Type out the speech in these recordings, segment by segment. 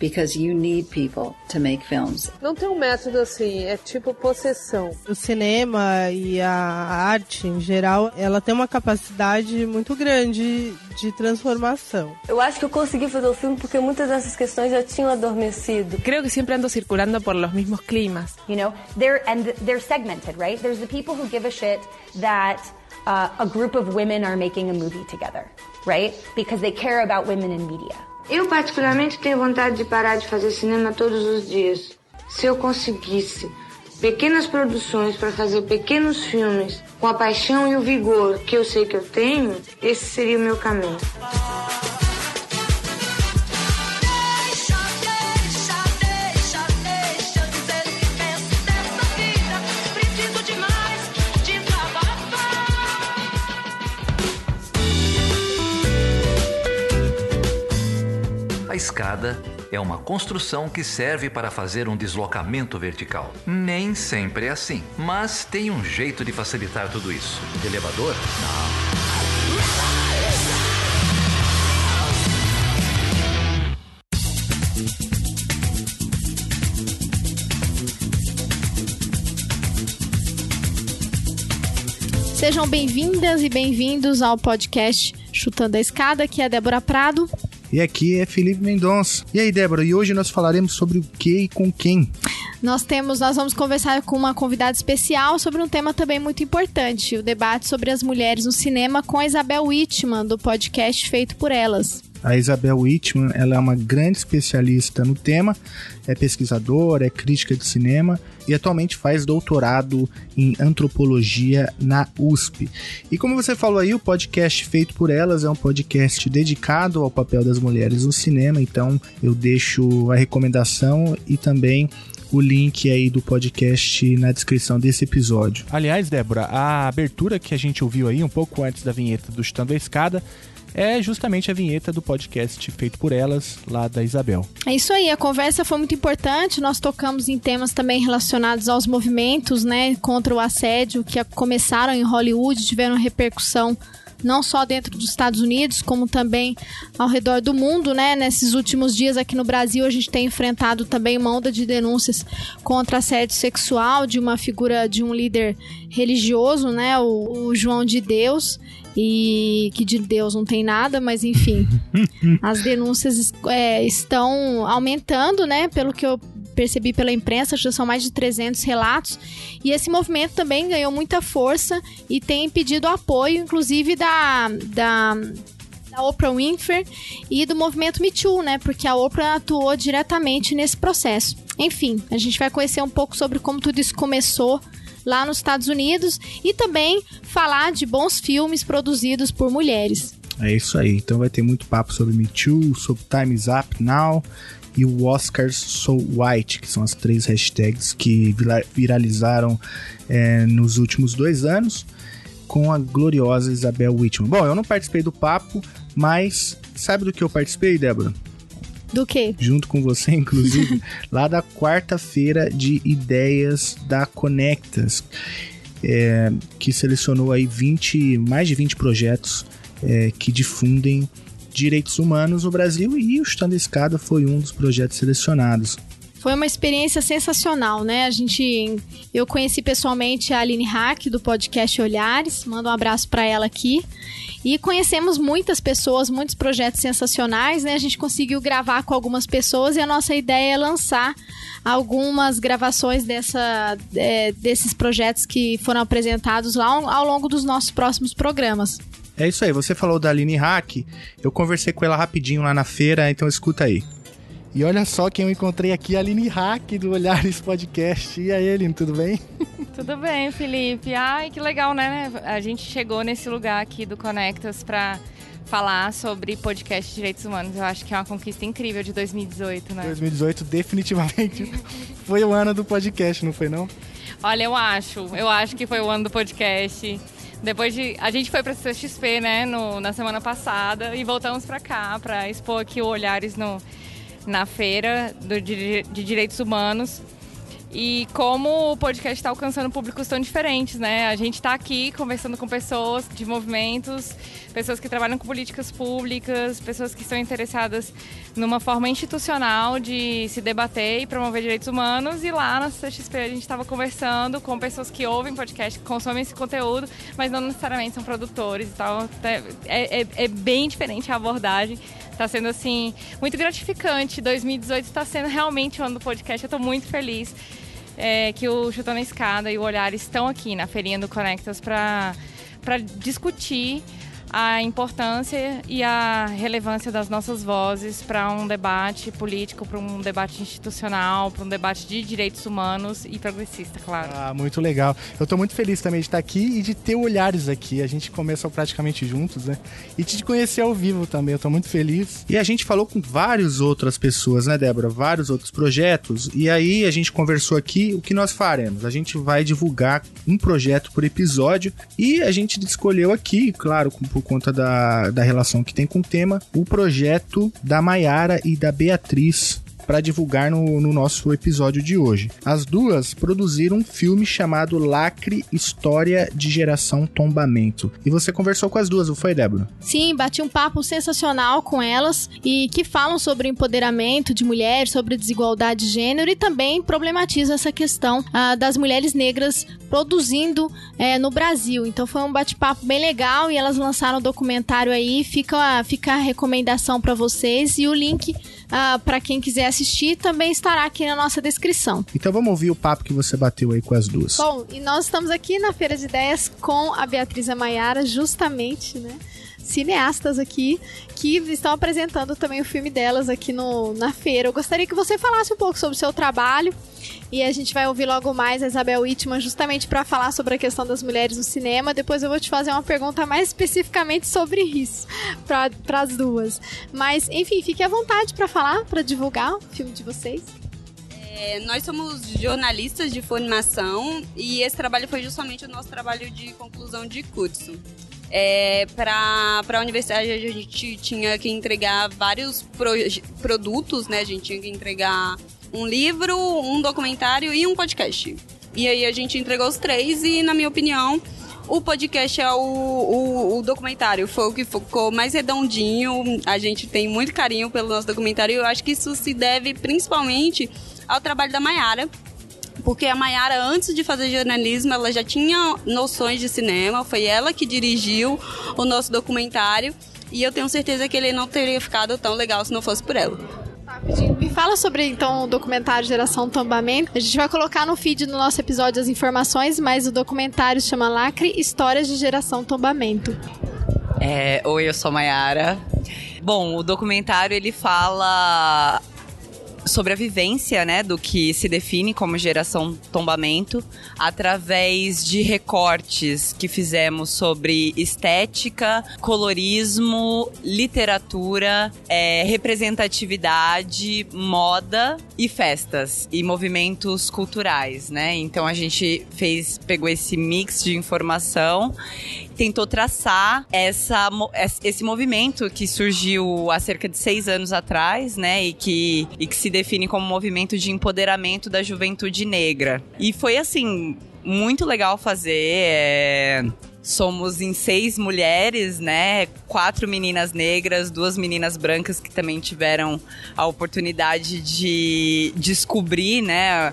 because you need people to make films. Não tem um método assim, é tipo possessão. O cinema e a arte em geral, ela tem uma capacidade muito grande de transformação. Eu acho que eu consegui fazer o filme porque muitas dessas questões já tinham adormecido. Creo que sempre ando circulando por los mismos climas. You know, they're and they're segmented, right? There's the people who give a shit that uh, a group of women are making a movie together, right? Because they care about women in media. Eu, particularmente, tenho vontade de parar de fazer cinema todos os dias. Se eu conseguisse pequenas produções para fazer pequenos filmes com a paixão e o vigor que eu sei que eu tenho, esse seria o meu caminho. A escada é uma construção que serve para fazer um deslocamento vertical. Nem sempre é assim, mas tem um jeito de facilitar tudo isso. De elevador? Não. Sejam bem-vindas e bem-vindos ao podcast Chutando a Escada, que é Débora Prado. E aqui é Felipe Mendonça. E aí, Débora, e hoje nós falaremos sobre o que e com quem? Nós temos, nós vamos conversar com uma convidada especial sobre um tema também muito importante, o debate sobre as mulheres no cinema com a Isabel Whitman, do podcast Feito por Elas. A Isabel Whitman, ela é uma grande especialista no tema, é pesquisadora, é crítica de cinema e atualmente faz doutorado em antropologia na USP. E como você falou aí, o podcast Feito por Elas é um podcast dedicado ao papel das mulheres no cinema, então eu deixo a recomendação e também o link aí do podcast na descrição desse episódio. Aliás, Débora, a abertura que a gente ouviu aí um pouco antes da vinheta do Chutando a Escada é justamente a vinheta do podcast feito por elas, lá da Isabel. É isso aí, a conversa foi muito importante. Nós tocamos em temas também relacionados aos movimentos, né, contra o assédio que começaram em Hollywood, tiveram repercussão não só dentro dos Estados Unidos, como também ao redor do mundo, né? Nesses últimos dias aqui no Brasil, a gente tem enfrentado também uma onda de denúncias contra assédio sexual de uma figura de um líder religioso, né? O, o João de Deus e que de Deus não tem nada, mas enfim, as denúncias é, estão aumentando, né? Pelo que eu percebi pela imprensa, já são mais de 300 relatos. E esse movimento também ganhou muita força e tem pedido apoio, inclusive da, da da Oprah Winfrey e do movimento Me Too, né? Porque a Oprah atuou diretamente nesse processo. Enfim, a gente vai conhecer um pouco sobre como tudo isso começou lá nos Estados Unidos e também falar de bons filmes produzidos por mulheres. É isso aí. Então vai ter muito papo sobre Me Too, sobre Time's Up Now e o Oscars So White, que são as três hashtags que viralizaram é, nos últimos dois anos com a gloriosa Isabel Whitman. Bom, eu não participei do papo, mas sabe do que eu participei, Débora? Do que? Junto com você, inclusive, lá da quarta-feira de ideias da Conectas, é, que selecionou aí 20, mais de 20 projetos é, que difundem direitos humanos no Brasil e o Chutando Escada foi um dos projetos selecionados. Foi uma experiência sensacional, né? A gente, eu conheci pessoalmente a Aline Hack do podcast Olhares, mando um abraço para ela aqui. E conhecemos muitas pessoas, muitos projetos sensacionais, né? A gente conseguiu gravar com algumas pessoas e a nossa ideia é lançar algumas gravações dessa, é, desses projetos que foram apresentados lá ao longo dos nossos próximos programas. É isso aí, você falou da Aline Hack, eu conversei com ela rapidinho lá na feira, então escuta aí. E olha só quem eu encontrei aqui, a Aline Hack do Olhares Podcast. E aí, Aline, tudo bem? Tudo bem, Felipe. Ai, que legal, né? A gente chegou nesse lugar aqui do Conectas para falar sobre podcast de direitos humanos. Eu acho que é uma conquista incrível de 2018, né? 2018 definitivamente foi o ano do podcast, não foi não? Olha, eu acho. Eu acho que foi o ano do podcast. Depois de. A gente foi pra CXP, né, no, na semana passada, e voltamos pra cá pra expor aqui o Olhares no, na feira do, de, de direitos humanos. e como o podcast está alcançando públicos tão diferentes, né? A gente está aqui conversando com pessoas de movimentos, pessoas que trabalham com políticas públicas, pessoas que estão interessadas numa forma institucional de se debater e promover direitos humanos. E lá na CXP a gente estava conversando com pessoas que ouvem podcast, que consomem esse conteúdo, mas não necessariamente são produtores e tal. É, é, é bem diferente a abordagem. Está sendo assim muito gratificante. 2018 está sendo realmente o ano do podcast. Eu estou muito feliz é, que o Chutando a Escada e o Olhar estão aqui na feirinha do Conectas para discutir a importância e a relevância das nossas vozes para um debate político, para um debate institucional, para um debate de direitos humanos e progressista, claro. Ah, muito legal. Eu estou muito feliz também de estar aqui e de ter olhares aqui. A gente começou praticamente juntos, né? E de te conhecer ao vivo também. Eu estou muito feliz. E a gente falou com várias outras pessoas, né, Débora? Vários outros projetos. E aí a gente conversou aqui o que nós faremos. A gente vai divulgar um projeto por episódio e a gente escolheu aqui, claro, com por conta da, da relação que tem com o tema, o projeto da Maiara e da Beatriz para divulgar no, no, nosso episódio de hoje. As duas produziram um filme chamado Lacre História de Geração Tombamento. E você conversou com as duas, não foi, Débora? Sim, bati um papo sensacional com elas e que falam sobre o empoderamento de mulheres, sobre desigualdade de gênero e também problematizam essa questão ah, das mulheres negras produzindo é, no Brasil. Então foi um bate-papo bem legal e elas lançaram um documentário aí. Fica, fica a recomendação para vocês e o link ah, para quem quiser assistir também estará aqui na nossa descrição. Então vamos ouvir o papo que você bateu aí com as duas. Bom, e nós estamos aqui na Feira de Ideias com a Beatriz Amaiara, justamente, né? Cineastas aqui que estão apresentando também o filme delas aqui no, na feira. Eu gostaria que você falasse um pouco sobre o seu trabalho e a gente vai ouvir logo mais a Isabel Whitman justamente para falar sobre a questão das mulheres no cinema. Depois eu vou te fazer uma pergunta mais especificamente sobre isso para as duas. Mas, enfim, fique à vontade para falar, para divulgar o filme de vocês. É, nós somos jornalistas de formação e esse trabalho foi justamente o nosso trabalho de conclusão de curso. É, para a universidade a gente tinha que entregar vários pro, produtos, né? A gente tinha que entregar um livro, um documentário e um podcast. E aí a gente entregou os três e, na minha opinião, o podcast é o, o, o, documentário, foi o que ficou mais redondinho. A gente tem muito carinho pelo nosso documentário e eu acho que isso se deve principalmente ao trabalho da Mayara, porque a Mayara, antes de fazer jornalismo, ela já tinha noções de cinema, foi ela que dirigiu o nosso documentário, e eu tenho certeza que ele não teria ficado tão legal se não fosse por ela. Me fala sobre então o documentário Geração Tombamento. A gente vai colocar no feed do nosso episódio as informações, mas o documentário chama Lacre Histórias de Geração Tombamento. É, oi, eu sou a Mayara. Bom, o documentário ele fala sobre a vivência, né, do que se define como geração tombamento, através de recortes que fizemos sobre estética, colorismo, literatura, é, representatividade, moda e festas e movimentos culturais, né? Então a gente fez, pegou esse mix de informação tentou traçar essa, esse movimento que surgiu há cerca de seis anos atrás, né? E que, e que se define como movimento de empoderamento da juventude negra. E foi assim. Muito legal fazer. É somos em seis mulheres, né? Quatro meninas negras, duas meninas brancas que também tiveram a oportunidade de descobrir, né?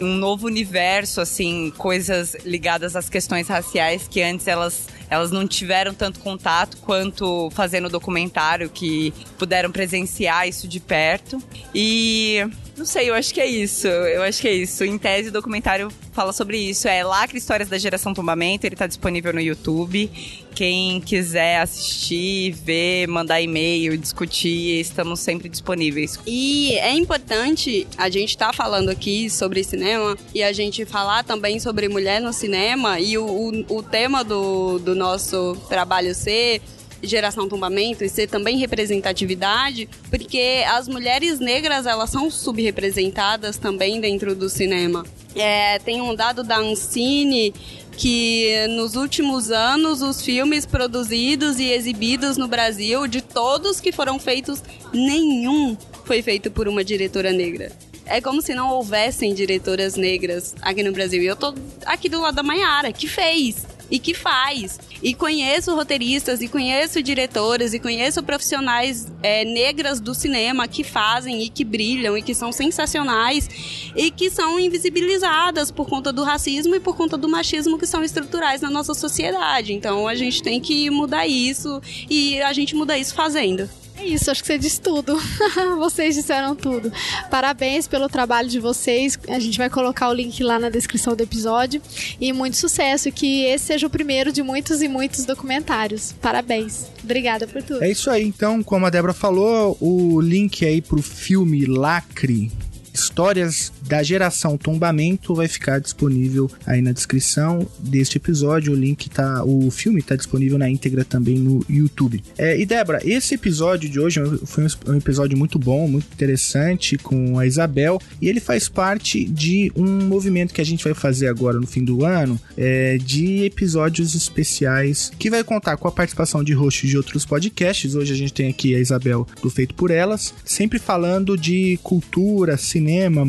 Um novo universo, assim, coisas ligadas às questões raciais que antes elas elas não tiveram tanto contato quanto fazendo o documentário, que puderam presenciar isso de perto. E não sei, eu acho que é isso. Eu acho que é isso. Em tese, o documentário fala sobre isso. É Lacre Histórias da Geração Tombamento. Ele tá disponível no YouTube. Quem quiser assistir, ver, mandar e-mail, discutir, estamos sempre disponíveis. E é importante a gente estar tá falando aqui sobre cinema e a gente falar também sobre mulher no cinema e o, o, o tema do, do nosso trabalho ser geração tombamento e ser também representatividade, porque as mulheres negras elas são subrepresentadas também dentro do cinema. É, tem um dado da Ancine que nos últimos anos os filmes produzidos e exibidos no Brasil, de todos que foram feitos, nenhum foi feito por uma diretora negra. É como se não houvessem diretoras negras aqui no Brasil. E eu tô aqui do lado da Maiara, que fez e que faz. E conheço roteiristas, e conheço diretoras, e conheço profissionais é, negras do cinema que fazem e que brilham e que são sensacionais e que são invisibilizadas por conta do racismo e por conta do machismo que são estruturais na nossa sociedade. Então a gente tem que mudar isso e a gente muda isso fazendo. É isso, acho que você disse tudo. vocês disseram tudo. Parabéns pelo trabalho de vocês. A gente vai colocar o link lá na descrição do episódio. E muito sucesso. Que esse seja o primeiro de muitos e muitos documentários. Parabéns. Obrigada por tudo. É isso aí. Então, como a Débora falou, o link aí pro filme Lacre Histórias da Geração Tombamento vai ficar disponível aí na descrição deste episódio. O link tá. O filme tá disponível na íntegra também no YouTube. É, e Débora, esse episódio de hoje foi um episódio muito bom, muito interessante com a Isabel. E ele faz parte de um movimento que a gente vai fazer agora no fim do ano é, de episódios especiais que vai contar com a participação de hosts de outros podcasts. Hoje a gente tem aqui a Isabel do Feito por Elas, sempre falando de cultura, cinema cinema,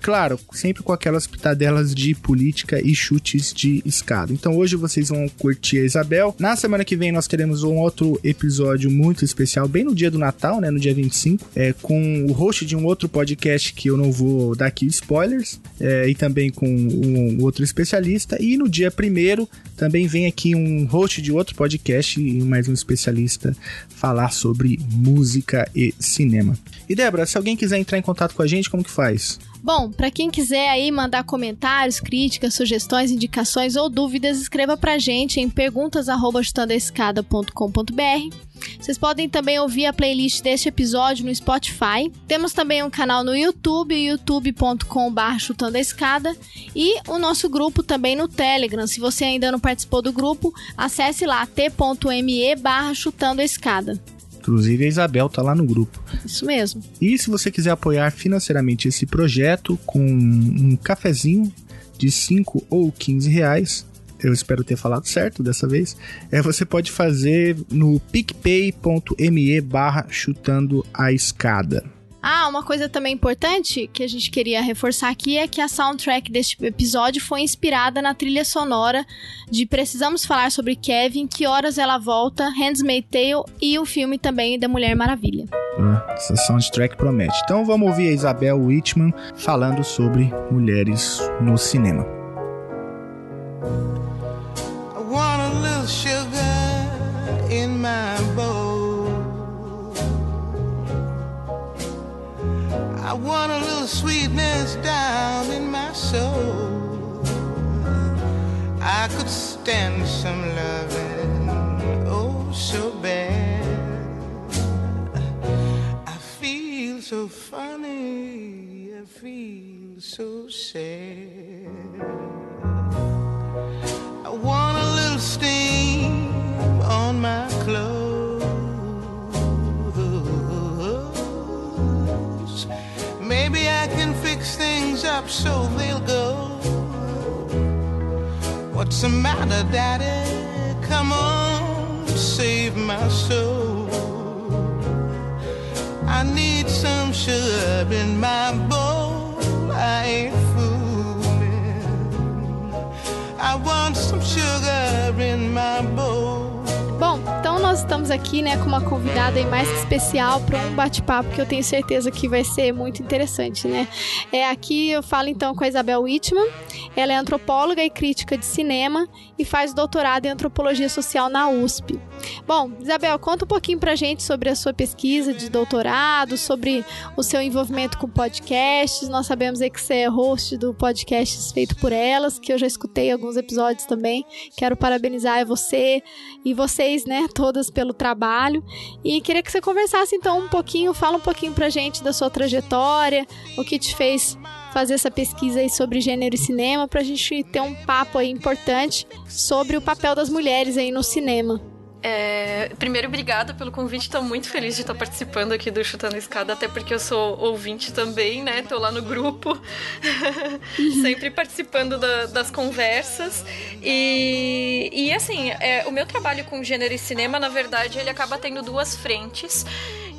claro, sempre com aquelas pitadelas de política e chutes de escada. Então hoje vocês vão curtir a Isabel. Na semana que vem nós teremos um outro episódio muito especial, bem no dia do Natal, né, no dia 25, é, com o host de um outro podcast que eu não vou dar aqui spoilers, é, e também com um outro especialista. E no dia primeiro também vem aqui um host de outro podcast e mais um especialista falar sobre música e cinema. E Débora, se alguém quiser entrar em contato com a gente, como que faz? Bom, para quem quiser aí mandar comentários, críticas, sugestões, indicações ou dúvidas, escreva pra gente em perguntas@chutandoescada.com.br. Vocês podem também ouvir a playlist deste episódio no Spotify. Temos também um canal no YouTube, youtube.com.br chutando a escada e o nosso grupo também no Telegram. Se você ainda não participou do grupo, acesse lá t.me barra chutando a escada. Inclusive a Isabel tá lá no grupo. Isso mesmo. E se você quiser apoiar financeiramente esse projeto com um cafezinho de 5 ou 15 reais, eu espero ter falado certo dessa vez, é, você pode fazer no picpay.me barra chutando a escada. Ah, uma coisa também importante que a gente queria reforçar aqui é que a soundtrack deste episódio foi inspirada na trilha sonora de Precisamos Falar sobre Kevin, Que Horas Ela Volta, Handmaid's Tale e o filme também da Mulher Maravilha. Ah, essa soundtrack promete. Então vamos ouvir a Isabel Whitman falando sobre mulheres no cinema. I want a little sweetness down in my soul. I could stand some loving, oh, so bad. I feel so funny, I feel so sad. I want a little steam on my clothes. I can fix things up so they'll go. What's the matter, Daddy? Come on, save my soul. I need some sugar in my bowl. I ain't fooling. I want some sugar in my bowl. Nós estamos aqui, né, com uma convidada aí mais especial para um bate-papo que eu tenho certeza que vai ser muito interessante, né? É aqui eu falo então com a Isabel Whitman. Ela é antropóloga e crítica de cinema e faz doutorado em antropologia social na USP. Bom, Isabel, conta um pouquinho pra gente sobre a sua pesquisa de doutorado, sobre o seu envolvimento com podcasts. Nós sabemos aí que você é host do podcast Feito por Elas, que eu já escutei alguns episódios também. Quero parabenizar você e vocês, né, todas pelo trabalho. E queria que você conversasse então um pouquinho, fala um pouquinho pra gente da sua trajetória, o que te fez fazer essa pesquisa aí sobre gênero e cinema, pra gente ter um papo aí importante sobre o papel das mulheres aí no cinema. É, primeiro, obrigada pelo convite. Estou muito feliz de estar participando aqui do Chutando Escada, até porque eu sou ouvinte também, né? Tô lá no grupo, sempre participando da, das conversas. E, e assim, é, o meu trabalho com gênero e cinema, na verdade, ele acaba tendo duas frentes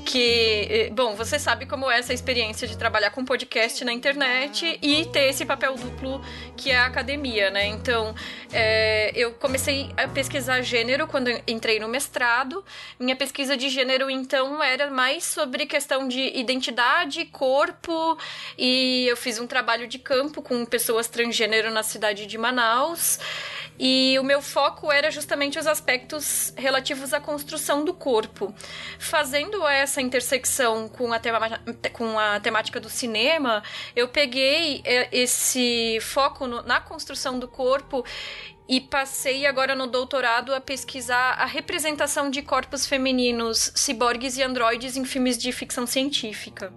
que, eh, bom, você sabe como é essa experiência de trabalhar com podcast na internet e ter esse papel duplo que é a academia, né? Então, é, eu comecei a pesquisar gênero quando entrei no mestrado. Minha pesquisa de gênero, então, era mais sobre questão de identidade, corpo, e eu fiz um trabalho de campo com pessoas transgênero na cidade de Manaus. E o meu foco era justamente os aspectos relativos à construção do corpo. Fazendo essa intersecção com a, com a temática do cinema, eu peguei é, esse foco no, na construção do corpo e passei agora no doutorado a pesquisar a representação de corpos femininos, ciborgues e androides em filmes de ficção científica.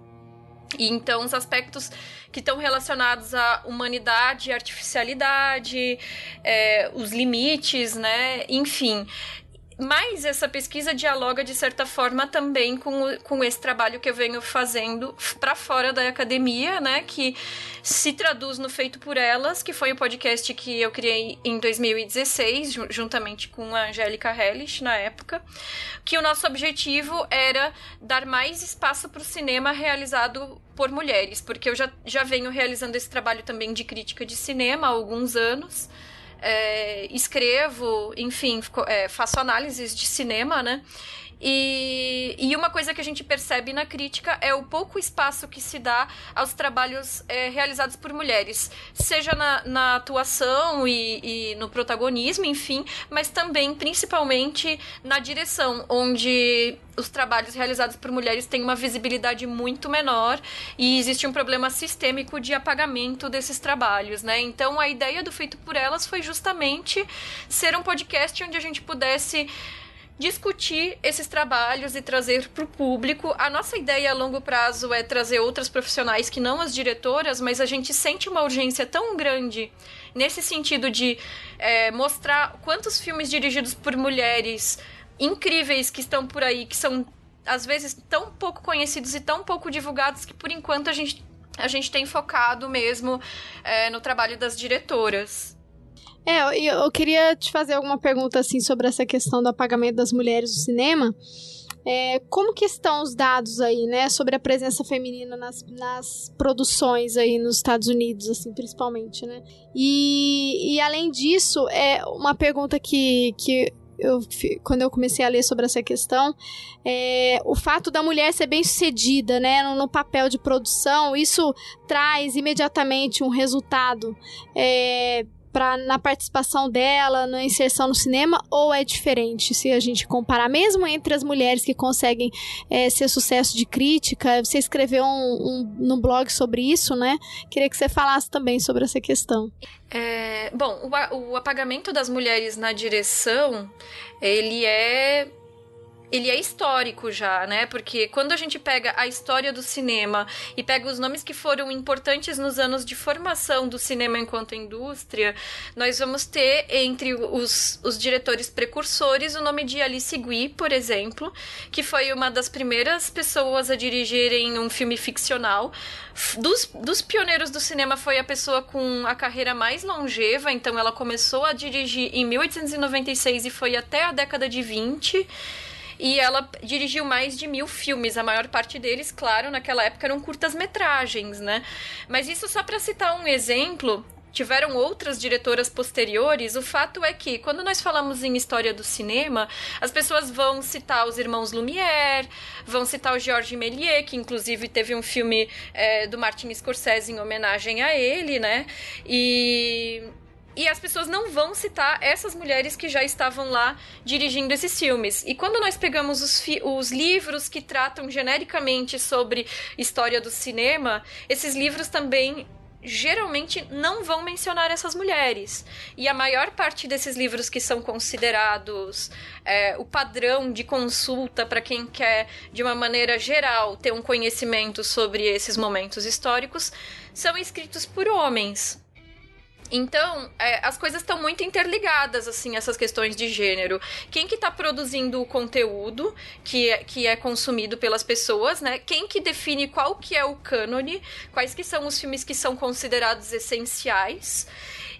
E então os aspectos que estão relacionados à humanidade, artificialidade, é, os limites, né? Enfim, mas essa pesquisa dialoga de certa forma também com, com esse trabalho que eu venho fazendo para fora da academia, né? Que se traduz no Feito por Elas, que foi o podcast que eu criei em 2016, juntamente com a Angélica Hellish na época. Que o nosso objetivo era dar mais espaço para o cinema realizado por mulheres, porque eu já, já venho realizando esse trabalho também de crítica de cinema há alguns anos é, escrevo, enfim, é, faço análises de cinema, né? E, e uma coisa que a gente percebe na crítica é o pouco espaço que se dá aos trabalhos é, realizados por mulheres, seja na, na atuação e, e, no protagonismo, enfim, mas também, principalmente, na direção, onde os trabalhos realizados por mulheres têm uma visibilidade muito menor e existe um problema sistêmico de apagamento desses trabalhos, né? Então, a ideia do Feito por Elas foi justamente ser um podcast onde a gente pudesse discutir esses trabalhos e trazer para o público. A nossa ideia a longo prazo é trazer outras profissionais que não as diretoras, mas a gente sente uma urgência tão grande nesse sentido de é, mostrar quantos filmes dirigidos por mulheres incríveis que estão por aí, que são às vezes tão pouco conhecidos e tão pouco divulgados que por enquanto a gente, a gente tem focado mesmo é, no trabalho das diretoras. É, eu, eu queria te fazer alguma pergunta assim sobre essa questão do apagamento das mulheres no cinema. É, como que estão os dados aí, né, sobre a presença feminina nas, nas produções aí nos Estados Unidos, assim, principalmente, né? E, e além disso, é uma pergunta que, que eu, quando eu comecei a ler sobre essa questão, é, o fato da mulher ser bem sucedida, né, no, no papel de produção, isso traz imediatamente um resultado é, pra, na participação dela, na inserção no cinema, ou é diferente se a gente comparar, mesmo entre as mulheres que conseguem é, ser sucesso de crítica? Você escreveu um, um, blog sobre isso, né? Queria que você falasse também sobre essa questão. É, bom, o, o apagamento das mulheres na direção, ele é ele é histórico já, né? Porque quando a gente pega a história do cinema e pega os nomes que foram importantes nos anos de formação do cinema enquanto indústria, nós vamos ter entre os, os diretores precursores o nome de Alice Guy, por exemplo, que foi uma das primeiras pessoas a dirigirem um filme ficcional. Dos, dos pioneiros do cinema foi a pessoa com a carreira mais longeva, então ela começou a dirigir em 1896 e foi até a década de 20 e ela dirigiu mais de mil filmes. A maior parte deles, claro, naquela época eram curtas-metragens, né? Mas isso só para citar um exemplo tiveram outras diretoras posteriores, o fato é que, quando nós falamos em história do cinema, as pessoas vão citar os irmãos Lumière, vão citar o Georges Méliès, que inclusive teve um filme é, do Martin Scorsese em homenagem a ele, né? E e as pessoas não vão citar essas mulheres que já estavam lá dirigindo esses filmes. E quando nós pegamos os, os livros que tratam genericamente sobre história do cinema, esses livros também geralmente não vão mencionar essas mulheres. E a maior parte desses livros que são considerados é, o padrão de consulta para quem quer, de uma maneira geral, ter um conhecimento sobre esses momentos históricos, são escritos por homens. Então, é, as coisas estão muito interligadas, assim, essas questões de gênero. Quem que está produzindo o conteúdo que é, que é consumido pelas pessoas, né? Quem que define qual que é o cânone, quais que são os filmes que são considerados essenciais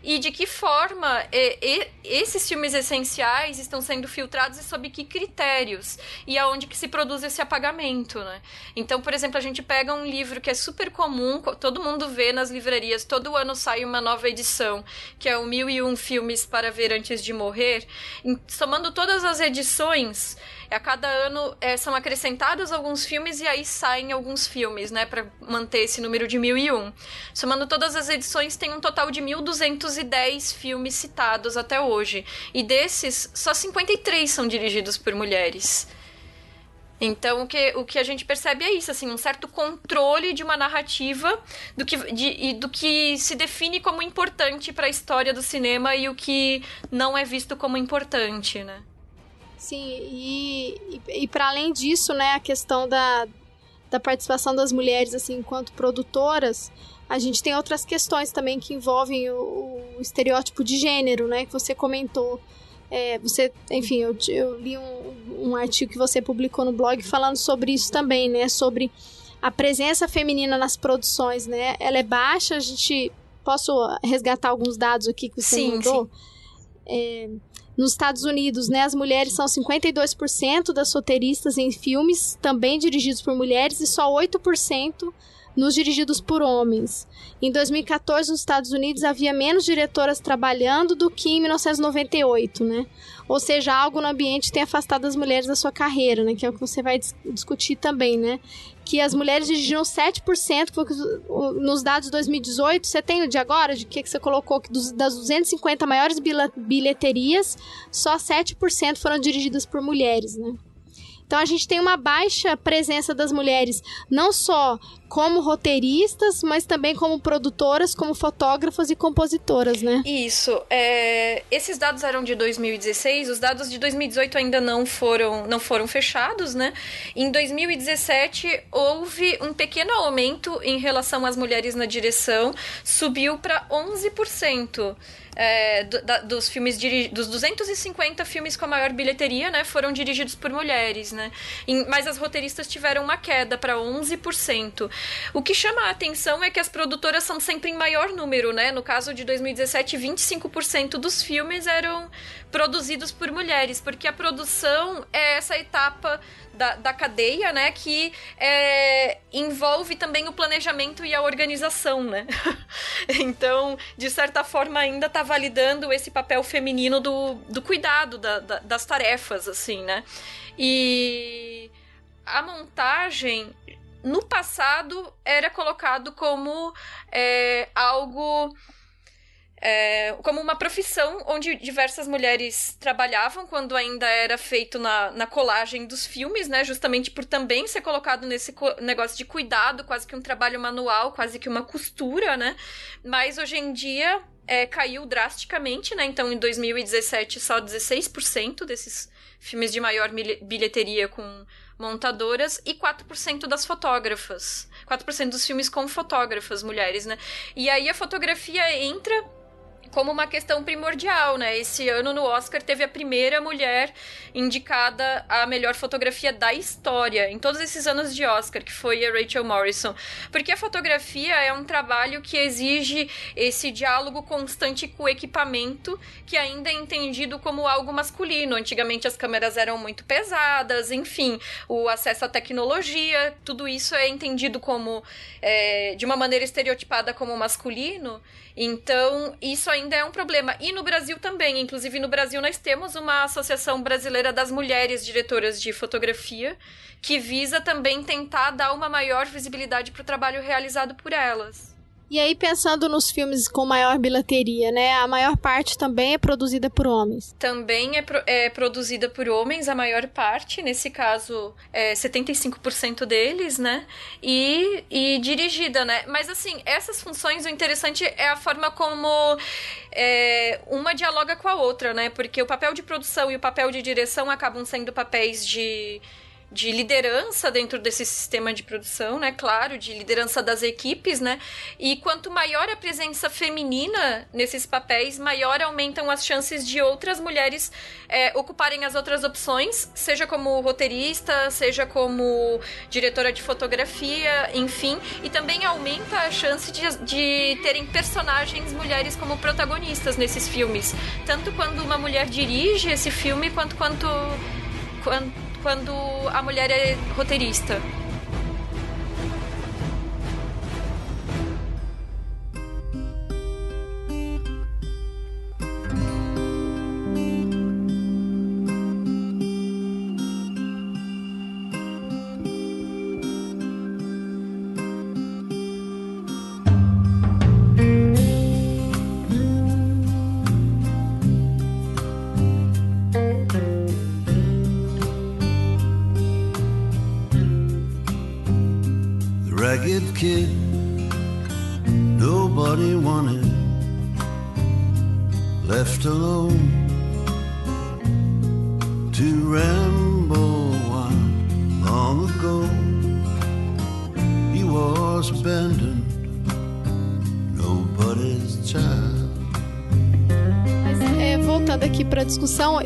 e de que forma e, esses filmes essenciais estão sendo filtrados e sob que critérios e aonde que se produz esse apagamento, né? Então, por exemplo, a gente pega um livro que é super comum, todo mundo vê nas livrarias, todo ano sai uma nova edição, que é o Mil e Um Filmes para Ver Antes de Morrer, somando todas as edições a cada ano é, são acrescentados alguns filmes e aí saem alguns filmes, né, para manter esse número de 1001. Somando todas as edições, tem um total de 1210 filmes citados até hoje. E desses, só 53 são dirigidos por mulheres. Então, o que, o que a gente percebe é isso, assim, um certo controle de uma narrativa do que, de, e do que se define como importante para a história do cinema e o que não é visto como importante, né? Sim, e, e, e para além disso, né, a questão da, da participação das mulheres, assim, enquanto produtoras, a gente tem outras questões também que envolvem o, o estereótipo de gênero, né, que você comentou. É, você, enfim, eu, eu li um, um artigo que você publicou no blog falando sobre isso também, né, sobre a presença feminina nas produções, né, ela é baixa, a gente... Posso resgatar alguns dados aqui que você sim, mandou? Sim. É, nos Estados Unidos, né, as mulheres são 52% das roteiristas em filmes também dirigidos por mulheres e só 8% nos dirigidos por homens. Em 2014, nos Estados Unidos, havia menos diretoras trabalhando do que em 1998, né? Ou seja, algo no ambiente tem afastado as mulheres da sua carreira, né? Que é o que você vai dis discutir também, né? Que as mulheres dirigiram 7%, porque nos dados de 2018, você tem o de agora, de que, que você colocou, que dos, das 250 maiores bilheterias, só 7% foram dirigidas por mulheres, né? Então a gente tem uma baixa presença das mulheres, não só como roteiristas, mas também como produtoras, como fotógrafas e compositoras, né? Isso. É... Esses dados eram de 2016, os dados de 2018 ainda não foram, não foram fechados, né? Em 2017 houve um pequeno aumento em relação às mulheres na direção, subiu para 11% é, do, da, dos filmes dos 250 filmes com a maior bilheteria, né, foram dirigidos por mulheres, né? Em, mas as roteiristas tiveram uma queda para 11%. O que chama a atenção é que as produtoras são sempre em maior número, né? No caso de 2017, 25% dos filmes eram produzidos por mulheres, porque a produção é essa etapa da, da cadeia, né? Que é, envolve também o planejamento e a organização, né? então, de certa forma, ainda está validando esse papel feminino do, do cuidado da, da, das tarefas, assim, né? E a montagem no passado era colocado como é, algo é, como uma profissão onde diversas mulheres trabalhavam quando ainda era feito na, na colagem dos filmes, né? Justamente por também ser colocado nesse negócio de cuidado, quase que um trabalho manual, quase que uma costura, né? Mas hoje em dia é, caiu drasticamente, né? Então em 2017 só 16% desses filmes de maior bilheteria com montadoras e 4% das fotógrafas. 4% dos filmes com fotógrafas mulheres, né? E aí a fotografia entra como uma questão primordial, né? Esse ano no Oscar teve a primeira mulher indicada a melhor fotografia da história, em todos esses anos de Oscar, que foi a Rachel Morrison. Porque a fotografia é um trabalho que exige esse diálogo constante com o equipamento, que ainda é entendido como algo masculino. Antigamente as câmeras eram muito pesadas, enfim, o acesso à tecnologia, tudo isso é entendido como, é, de uma maneira estereotipada, como masculino. Então, isso ainda é um problema. E no Brasil também. Inclusive, no Brasil, nós temos uma Associação Brasileira das Mulheres Diretoras de Fotografia, que visa também tentar dar uma maior visibilidade para o trabalho realizado por elas. E aí, pensando nos filmes com maior bilheteria, né? A maior parte também é produzida por homens. Também é, pro, é produzida por homens, a maior parte, nesse caso, é 75% deles, né? E, e dirigida, né? Mas assim, essas funções, o interessante é a forma como é, uma dialoga com a outra, né? Porque o papel de produção e o papel de direção acabam sendo papéis de de liderança dentro desse sistema de produção, né? Claro, de liderança das equipes, né? E quanto maior a presença feminina nesses papéis, maior aumentam as chances de outras mulheres é, ocuparem as outras opções, seja como roteirista, seja como diretora de fotografia, enfim, e também aumenta a chance de, de terem personagens mulheres como protagonistas nesses filmes, tanto quando uma mulher dirige esse filme quanto quanto quanto quando a mulher é roteirista.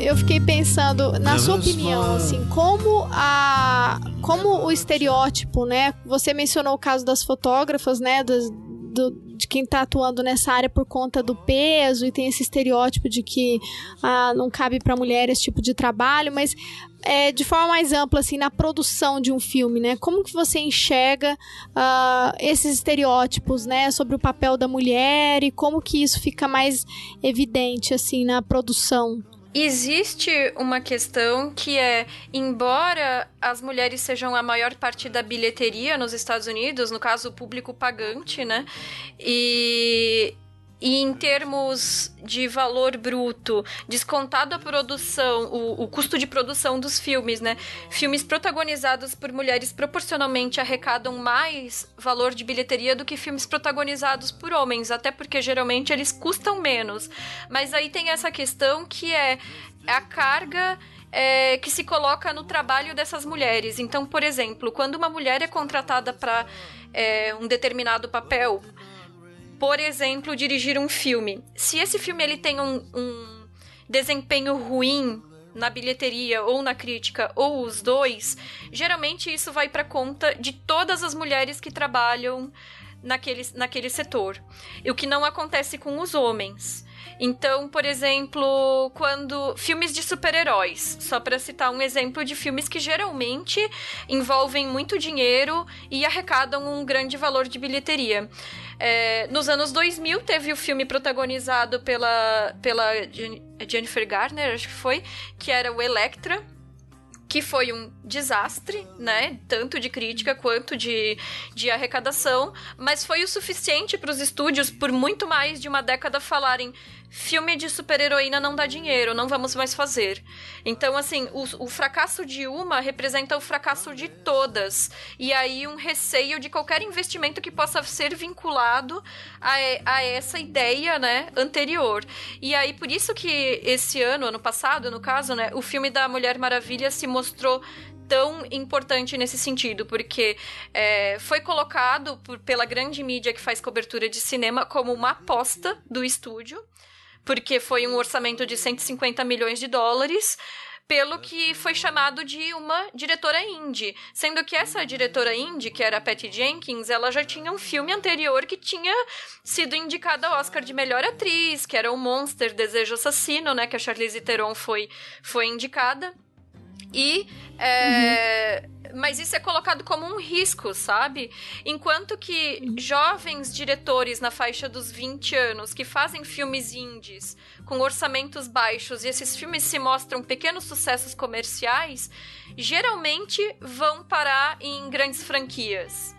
Eu fiquei pensando, na sua opinião, assim, como a como o estereótipo, né? Você mencionou o caso das fotógrafas, né? Das, do, de quem está atuando nessa área por conta do peso e tem esse estereótipo de que ah, não cabe para mulher esse tipo de trabalho, mas é, de forma mais ampla, assim, na produção de um filme, né? Como que você enxerga uh, esses estereótipos, né, sobre o papel da mulher e como que isso fica mais evidente, assim, na produção? Existe uma questão que é, embora as mulheres sejam a maior parte da bilheteria nos Estados Unidos, no caso o público pagante, né? E e em termos de valor bruto, descontado a produção, o, o, custo de produção dos filmes, né? Filmes protagonizados por mulheres proporcionalmente arrecadam mais valor de bilheteria do que filmes protagonizados por homens, até porque geralmente eles custam menos. Mas aí tem essa questão que é a carga é, que se coloca no trabalho dessas mulheres. Então, por exemplo, quando uma mulher é contratada para é, um determinado papel, por exemplo, dirigir um filme. Se esse filme ele tem um, um desempenho ruim na bilheteria ou na crítica ou os dois, geralmente isso vai para conta de todas as mulheres que trabalham naquele, naquele setor. E o que não acontece com os homens. Então, por exemplo, quando filmes de super-heróis, só para citar um exemplo de filmes que geralmente envolvem muito dinheiro e arrecadam um grande valor de bilheteria. É, nos anos 2000 teve o filme protagonizado pela, pela Jennifer Garner, acho que foi, que era o Electra, que foi um desastre, né? Tanto de crítica quanto de, de arrecadação, mas foi o suficiente para os estúdios, por muito mais de uma década, falarem: filme de super-heroína não dá dinheiro, não vamos mais fazer. Então, assim, o, o, fracasso de uma representa o fracasso de todas. E aí, um receio de qualquer investimento que possa ser vinculado a, a essa ideia, né, anterior. E aí, por isso que esse ano, ano passado, no caso, né, o filme da Mulher Maravilha se mostrou tão importante nesse sentido, porque é, foi colocado por, pela grande mídia que faz cobertura de cinema como uma aposta do estúdio porque foi um orçamento de 150 milhões de dólares pelo que foi chamado de uma diretora indie. Sendo que essa diretora indie, que era a Patty Jenkins, ela já tinha um filme anterior que tinha sido indicada ao Oscar de melhor atriz, que era o Monster Desejo Assassino, né? Que a Charlize Theron foi, foi indicada. E. É, uhum. Mas isso é colocado como um risco, sabe? Enquanto que jovens diretores na faixa dos 20 anos que fazem filmes indies com orçamentos baixos e esses filmes se mostram pequenos sucessos comerciais, geralmente vão parar em grandes franquias.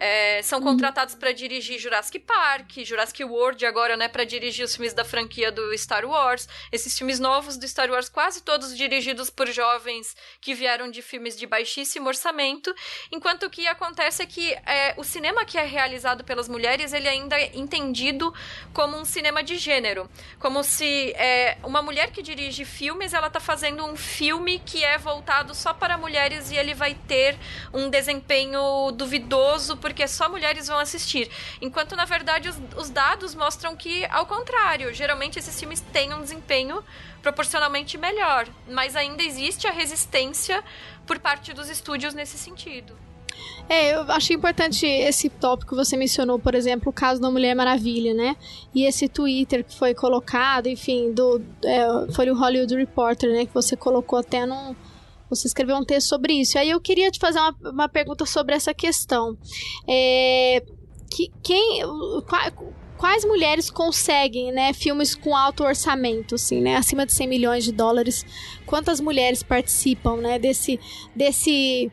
É, são contratados para dirigir Jurassic Park, Jurassic World agora, né, para dirigir os filmes da franquia do Star Wars. Esses filmes novos do Star Wars, quase todos dirigidos por jovens que vieram de filmes de baixíssimo orçamento. Enquanto o que acontece é que é, o cinema que é realizado pelas mulheres, ele ainda é entendido como um cinema de gênero, como se é, uma mulher que dirige filmes, ela tá fazendo um filme que é voltado só para mulheres e ele vai ter um desempenho duvidoso porque só mulheres vão assistir. Enquanto, na verdade, os, os dados mostram que, ao contrário, geralmente esses filmes têm um desempenho proporcionalmente melhor. Mas ainda existe a resistência por parte dos estúdios nesse sentido. É, eu achei importante esse tópico que você mencionou, por exemplo, o caso da Mulher Maravilha, né? E esse Twitter que foi colocado, enfim, do é, foi o Hollywood Reporter, né? Que você colocou até num, você escreveu um texto sobre isso. Aí eu queria te fazer uma, uma pergunta sobre essa questão. É, que, quem, quais mulheres conseguem, né, filmes com alto orçamento, assim, né, acima de 100 milhões de dólares? Quantas mulheres participam, né, desse, desse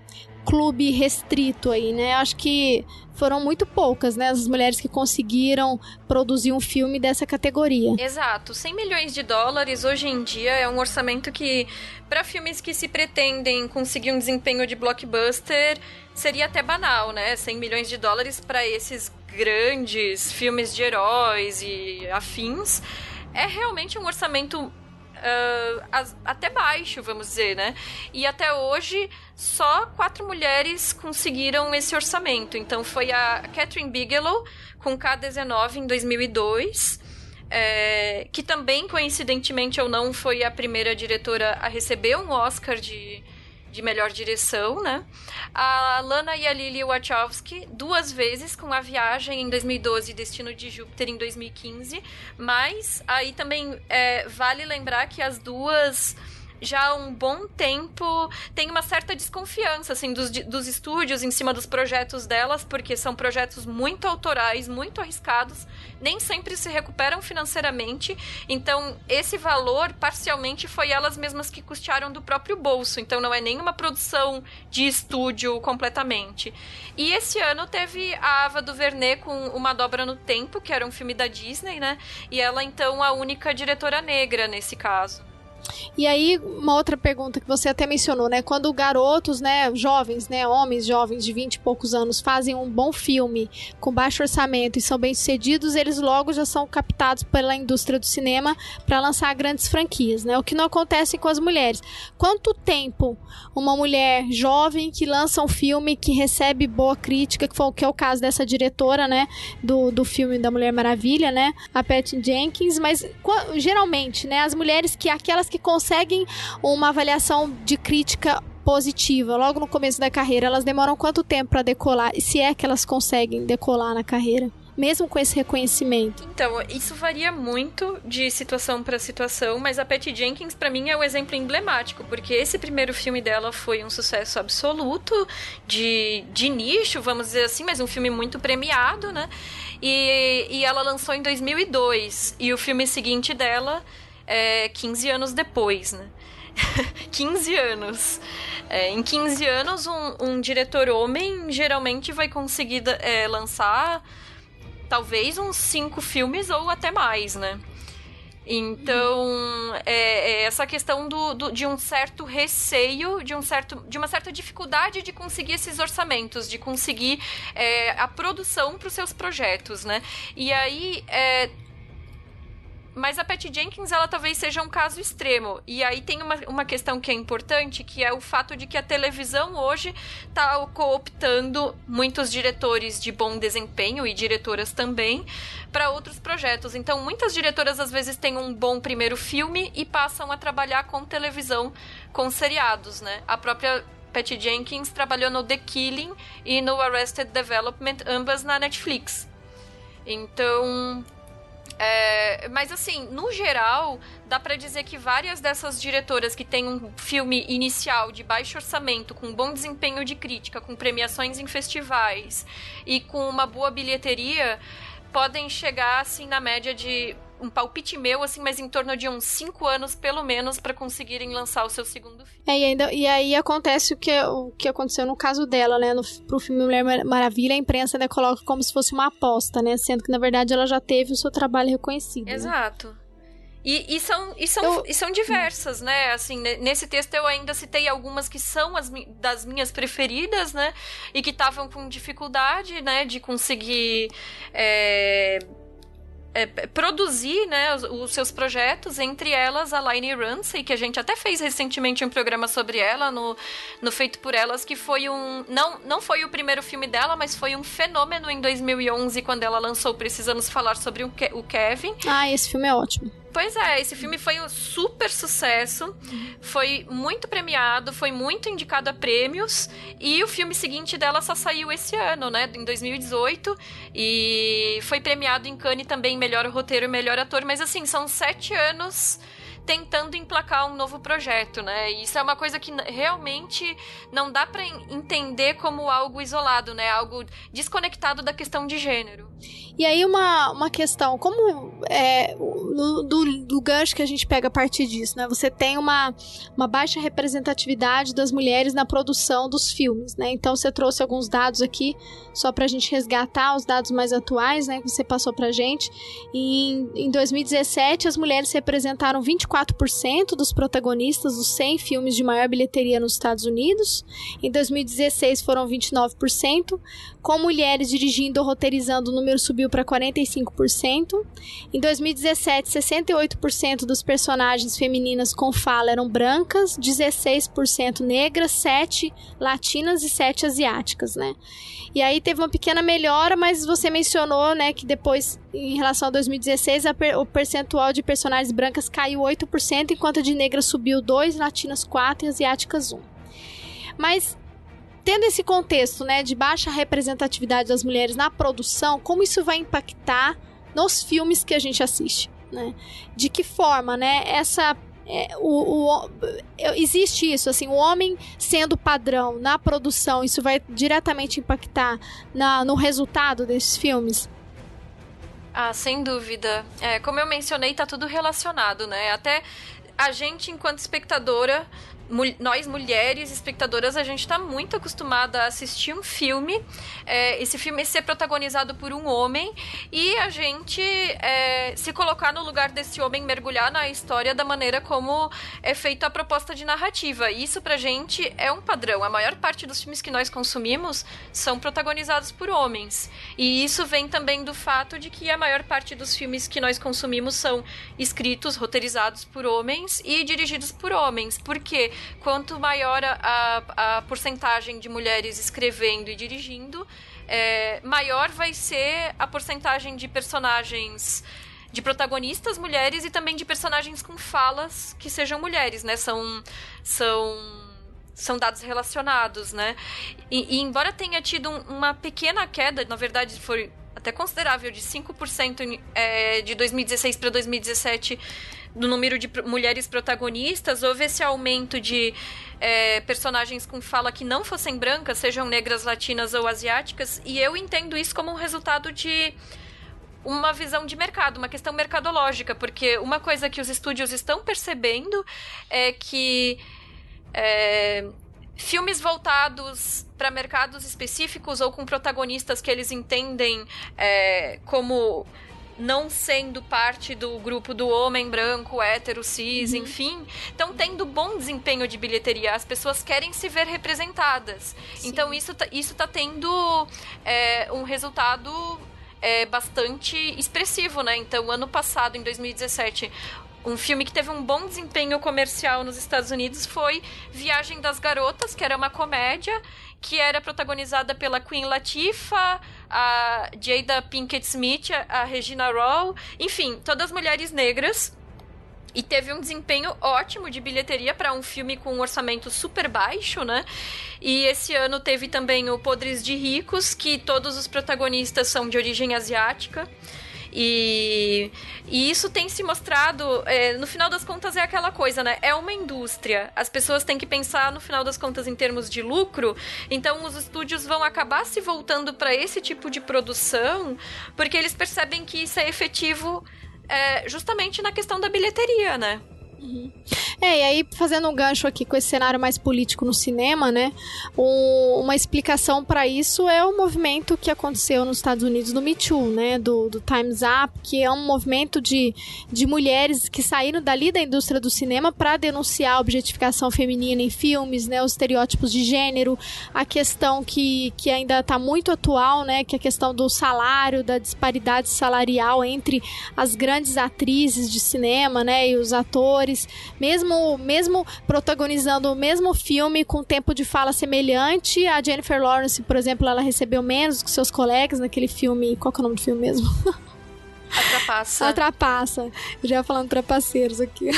clube restrito aí, né? Acho que foram muito poucas, né, as mulheres que conseguiram produzir um filme dessa categoria. Exato. 100 milhões de dólares hoje em dia é um orçamento que, para filmes que se pretendem conseguir um desempenho de blockbuster, seria até banal, né? 100 milhões de dólares para esses grandes filmes de heróis e afins. É realmente um orçamento Uh, até baixo, vamos dizer, né? E até hoje só quatro mulheres conseguiram esse orçamento. Então foi a Catherine Bigelow com K19 em 2002. É, que também, coincidentemente ou não, foi a primeira diretora a receber um Oscar de, de melhor direção, né? A Lana e a Lily Wachowski, duas vezes, com A Viagem em 2012 e Destino de Júpiter em 2015. Mas aí também é, vale lembrar que as duas já há um bom tempo tem uma certa desconfiança assim dos, dos estúdios em cima dos projetos delas, porque são projetos muito autorais, muito arriscados, nem sempre se recuperam financeiramente. Então, esse valor parcialmente foi elas mesmas que custearam do próprio bolso, então não é nenhuma produção de estúdio completamente. E esse ano teve a Ava DuVernay com Uma Dobra no Tempo, que era um filme da Disney, né? E ela então a única diretora negra nesse caso. E aí, uma outra pergunta que você até mencionou, né? Quando garotos, né, jovens, né, homens jovens de 20 e poucos anos fazem um bom filme com baixo orçamento e são bem-sucedidos, eles logo já são captados pela indústria do cinema para lançar grandes franquias, né? O que não acontece com as mulheres. Quanto tempo uma mulher jovem que lança um filme que recebe boa crítica, que, foi, que é o caso dessa diretora, né, do, do filme da Mulher Maravilha, né, a Patty Jenkins, mas geralmente, né, as mulheres que aquelas que conseguem uma avaliação de crítica positiva logo no começo da carreira, elas demoram quanto tempo para decolar? E se é que elas conseguem decolar na carreira? Mesmo com esse reconhecimento. Então, isso varia muito de situação para situação, mas a Patty Jenkins, para mim, é um exemplo emblemático, porque esse primeiro filme dela foi um sucesso absoluto, de, de nicho, vamos dizer assim, mas um filme muito premiado, né? E, e ela lançou em 2002. E o filme seguinte dela é, 15 anos depois, né? 15 anos. É, em 15 anos, um, um, diretor homem geralmente vai conseguir é, lançar talvez uns 5 filmes ou até mais, né? Então, é, é essa questão do, do, de um certo receio, de, um certo, de uma certa dificuldade de conseguir esses orçamentos, de conseguir é, a produção para os seus projetos, né? E aí, é, mas a Patty Jenkins, ela talvez seja um caso extremo. E aí tem uma, uma questão que é importante, que é o fato de que a televisão hoje está cooptando muitos diretores de bom desempenho e diretoras também para outros projetos. Então, muitas diretoras às vezes têm um bom primeiro filme e passam a trabalhar com televisão, com seriados, né? A própria Patty Jenkins trabalhou no The Killing e no Arrested Development, ambas na Netflix. Então, é, mas assim, no geral, dá para dizer que várias dessas diretoras que têm um filme inicial de baixo orçamento, com bom desempenho de crítica, com premiações em festivais e com uma boa bilheteria, podem chegar assim na média de um palpite meu, assim, mas em torno de uns cinco anos, pelo menos, para conseguirem lançar o seu segundo filme. É, e, ainda, e aí acontece o que, o que aconteceu no caso dela, né? No, pro filme Mulher Maravilha, a imprensa né, coloca como se fosse uma aposta, né? Sendo que, na verdade, ela já teve o seu trabalho reconhecido. Né? Exato. Né? E, e, são, e, são, eu... e são diversas, né? Assim, nesse texto eu ainda citei algumas que são as das minhas preferidas, né? E que estavam com dificuldade, né? De conseguir é, é, produzir né, os, os, seus projetos, entre elas a Line Ramsey, que a gente até fez recentemente um programa sobre ela no, no Feito por Elas, que foi um. Não, não foi o primeiro filme dela, mas foi um fenômeno em 2011, quando ela lançou Precisamos Falar sobre o, Ke o Kevin. Ah, esse filme é ótimo. Pois é, esse filme foi um super sucesso, foi muito premiado, foi muito indicado a prêmios, e o filme seguinte dela só saiu esse ano, né, em 2018, e foi premiado em Cannes também melhor roteiro e melhor ator, mas assim, são sete anos tentando emplacar um novo projeto, né? Isso é uma coisa que realmente não dá para entender como algo isolado, né? Algo desconectado da questão de gênero. E aí uma, uma questão, como é, do, do, gancho que a gente pega a partir disso, né? Você tem uma, uma baixa representatividade das mulheres na produção dos filmes, né? Então você trouxe alguns dados aqui, só pra gente resgatar os dados mais atuais, né? Que você passou pra gente. E em, em 2017, as mulheres representaram 24% dos protagonistas dos 100 filmes de maior bilheteria nos Estados Unidos. Em 2016 foram 29%, com mulheres dirigindo ou roteirizando, o número subiu para 45%. Em 2017, 68% dos personagens femininas com fala eram brancas, 16% negras, 7 latinas e 7 asiáticas, né? E aí teve uma pequena melhora, mas você mencionou, né, que depois, em relação a 2016, a per o percentual de personagens brancas caiu 8%, enquanto de negras subiu 2, latinas 4 e asiáticas 1. Mas tendo esse contexto, né, de baixa representatividade das mulheres na produção, como isso vai impactar nos filmes que a gente assiste, né? De que forma, né, essa é, o, o, existe isso, assim, o homem sendo padrão na produção, isso vai diretamente impactar na, no resultado desses filmes? Ah, sem dúvida. É, como eu mencionei, tá tudo relacionado, né? Até a gente, enquanto espectadora, nós mulheres espectadoras a gente está muito acostumada a assistir um filme é, esse filme ser protagonizado por um homem e a gente é, se colocar no lugar desse homem mergulhar na história da maneira como é feita a proposta de narrativa. Isso pra gente é um padrão. A maior parte dos filmes que nós consumimos são protagonizados por homens. E isso vem também do fato de que a maior parte dos filmes que nós consumimos são escritos roteirizados por homens e dirigidos por homens. Porque quanto maior a, a, a porcentagem de mulheres escrevendo e dirigindo, é, maior vai ser a porcentagem de personagens de protagonistas mulheres e também de personagens com falas que sejam mulheres, né? São são são dados relacionados, né? E, e embora tenha tido um, uma pequena queda, na verdade foi até considerável de 5% é, de 2016 para 2017 no número de mulheres protagonistas, houve esse aumento de é, personagens com fala que não fossem brancas, sejam negras, latinas ou asiáticas, e eu entendo isso como um resultado de uma visão de mercado, uma questão mercadológica, porque uma coisa que os estúdios estão percebendo é que é, filmes voltados para mercados específicos ou com protagonistas que eles entendem é, como não sendo parte do grupo do homem branco, hétero, cis, uhum. enfim, estão tendo bom desempenho de bilheteria. As pessoas querem se ver representadas. Sim. Então isso tá, isso tá tendo é, um resultado é, bastante expressivo, né? Então, ano passado, em 2017, um filme que teve um bom desempenho comercial nos Estados Unidos foi Viagem das Garotas, que era uma comédia que era protagonizada pela Queen Latifah, a Jada Pinkett Smith, a Regina Roll, enfim, todas mulheres negras. E teve um desempenho ótimo de bilheteria para um filme com um orçamento super baixo, né? E esse ano teve também o Podres de Ricos, que todos os protagonistas são de origem asiática. E, e isso tem se mostrado, é, no final das contas, é aquela coisa, né? É uma indústria. As pessoas têm que pensar, no final das contas, em termos de lucro. Então, os estúdios vão acabar se voltando para esse tipo de produção, porque eles percebem que isso é efetivo é, justamente na questão da bilheteria, né? Uhum. É, e aí fazendo um gancho aqui com esse cenário mais político no cinema, né? Um, uma explicação para isso é o movimento que aconteceu nos Estados Unidos do Me Too, né? Do, do Times Up, que é um movimento de, de mulheres que saíram dali da indústria do cinema para denunciar a objetificação feminina em filmes, né? Os estereótipos de gênero, a questão que, que ainda está muito atual, né? Que é a questão do salário, da disparidade salarial entre as grandes atrizes de cinema, né? E os atores, mesmo mesmo, mesmo protagonizando o mesmo filme com tempo de fala semelhante, a Jennifer Lawrence, por exemplo, ela recebeu menos que seus colegas naquele filme. Qual que é o nome do filme mesmo? Atrapassa. Atrapassa. Já falando trapaceiros aqui.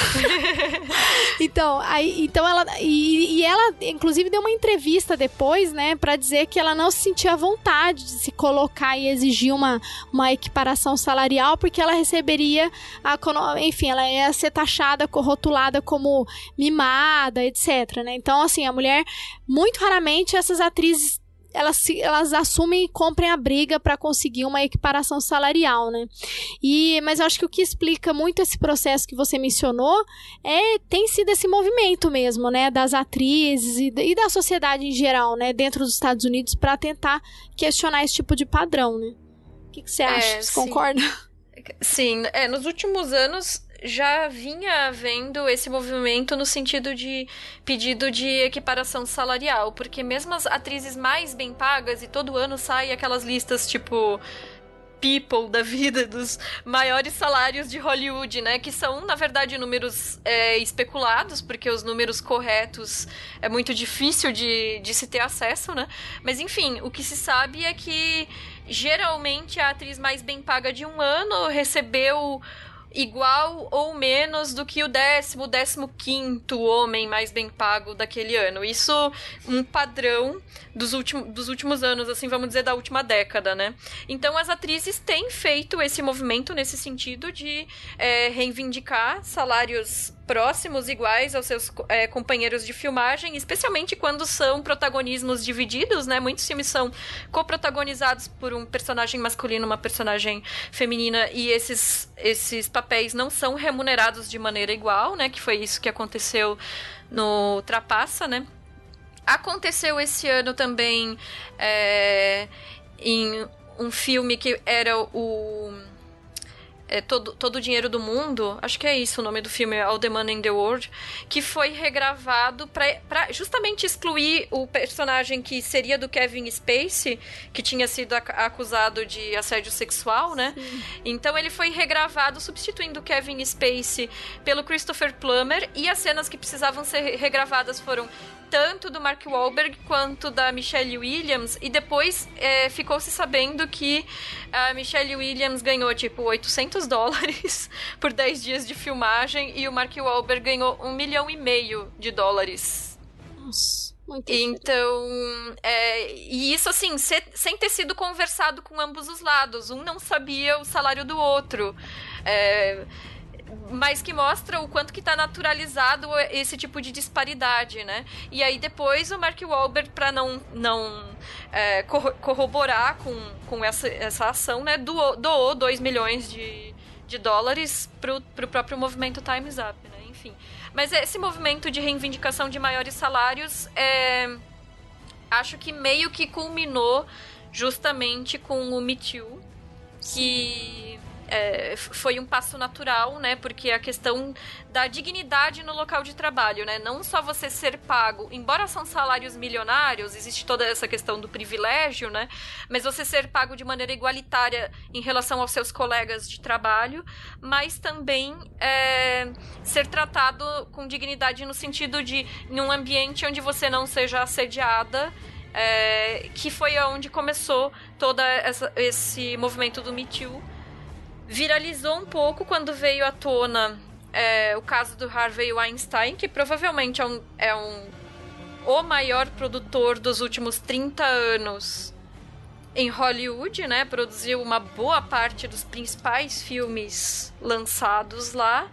então, aí, então ela. E, e, ela, inclusive, deu uma entrevista depois, né, para dizer que ela não se sentia vontade de se colocar e exigir uma, uma equiparação salarial, porque ela receberia. A, enfim, ela ia ser taxada, rotulada como mimada, etc. Né? Então, assim, a mulher, muito raramente essas atrizes elas, elas assumem e comprem a briga para conseguir uma equiparação salarial, né? E, mas eu acho que o que explica muito esse processo que você mencionou é tem sido esse movimento mesmo, né, das atrizes e, e da sociedade em geral, né, dentro dos Estados Unidos para tentar questionar esse tipo de padrão, né? O que, que você acha? É, você sim. concorda? Sim, é, nos últimos anos já vinha havendo esse movimento no sentido de pedido de equiparação salarial, porque mesmo as atrizes mais bem pagas, e todo ano sai aquelas listas tipo people da vida, dos maiores salários de Hollywood, né? Que são, na verdade, números é, especulados, porque os números corretos é muito difícil de, de se ter acesso, né? Mas enfim, o que se sabe é que geralmente a atriz mais bem paga de um ano recebeu igual ou menos do que o décimo, décimo quinto homem mais bem pago daquele ano. Isso um padrão dos, últimos dos últimos anos, assim, vamos dizer, da última década, né? Então as atrizes têm feito esse movimento nesse sentido de é, reivindicar salários próximos, iguais aos seus é, companheiros de filmagem, especialmente quando são protagonismos divididos, né? Muitos filmes são coprotagonizados por um personagem masculino, uma personagem feminina, e esses, esses papéis não são remunerados de maneira igual, né? Que foi isso que aconteceu no Trapaça, né? Aconteceu esse ano também é, em um filme que era o é, todo, todo o dinheiro do mundo, acho que é isso o nome do filme, All the Money in the World, que foi regravado para justamente excluir o personagem que seria do Kevin Spacey, que tinha sido acusado de assédio sexual, né? Sim. Então ele foi regravado substituindo o Kevin Spacey pelo Christopher Plummer e as cenas que precisavam ser regravadas foram tanto do Mark Wahlberg quanto da Michelle Williams. E depois é, ficou-se sabendo que a Michelle Williams ganhou, tipo, 800 dólares por 10 dias de filmagem e o Mark Wahlberg ganhou um milhão e meio de dólares. Nossa. Muito então, é, e isso assim, se, sem ter sido conversado com ambos os lados. Um não sabia o salário do outro. É, mas que mostra o quanto que tá naturalizado esse tipo de disparidade, né? E aí depois o Mark Wahlberg, para não, não é, corroborar com, com essa, essa ação, né, doou, doou 2 milhões de, de dólares pro, pro próprio movimento Time's Up, né? Enfim. Mas esse movimento de reivindicação de maiores salários é, acho que meio que culminou justamente com o Me Too, que é, foi um passo natural, né? Porque a questão da dignidade no local de trabalho, né? Não só você ser pago, embora são salários milionários, existe toda essa questão do privilégio, né? Mas você ser pago de maneira igualitária em relação aos seus colegas de trabalho, mas também é, ser tratado com dignidade no sentido de em um ambiente onde você não seja assediada. É, que foi onde começou todo esse movimento do Me Too, viralizou um pouco quando veio à tona é, o caso do Harvey Weinstein, que provavelmente é um, é um o maior produtor dos últimos 30 anos em Hollywood, né? Produziu uma boa parte dos principais filmes lançados lá.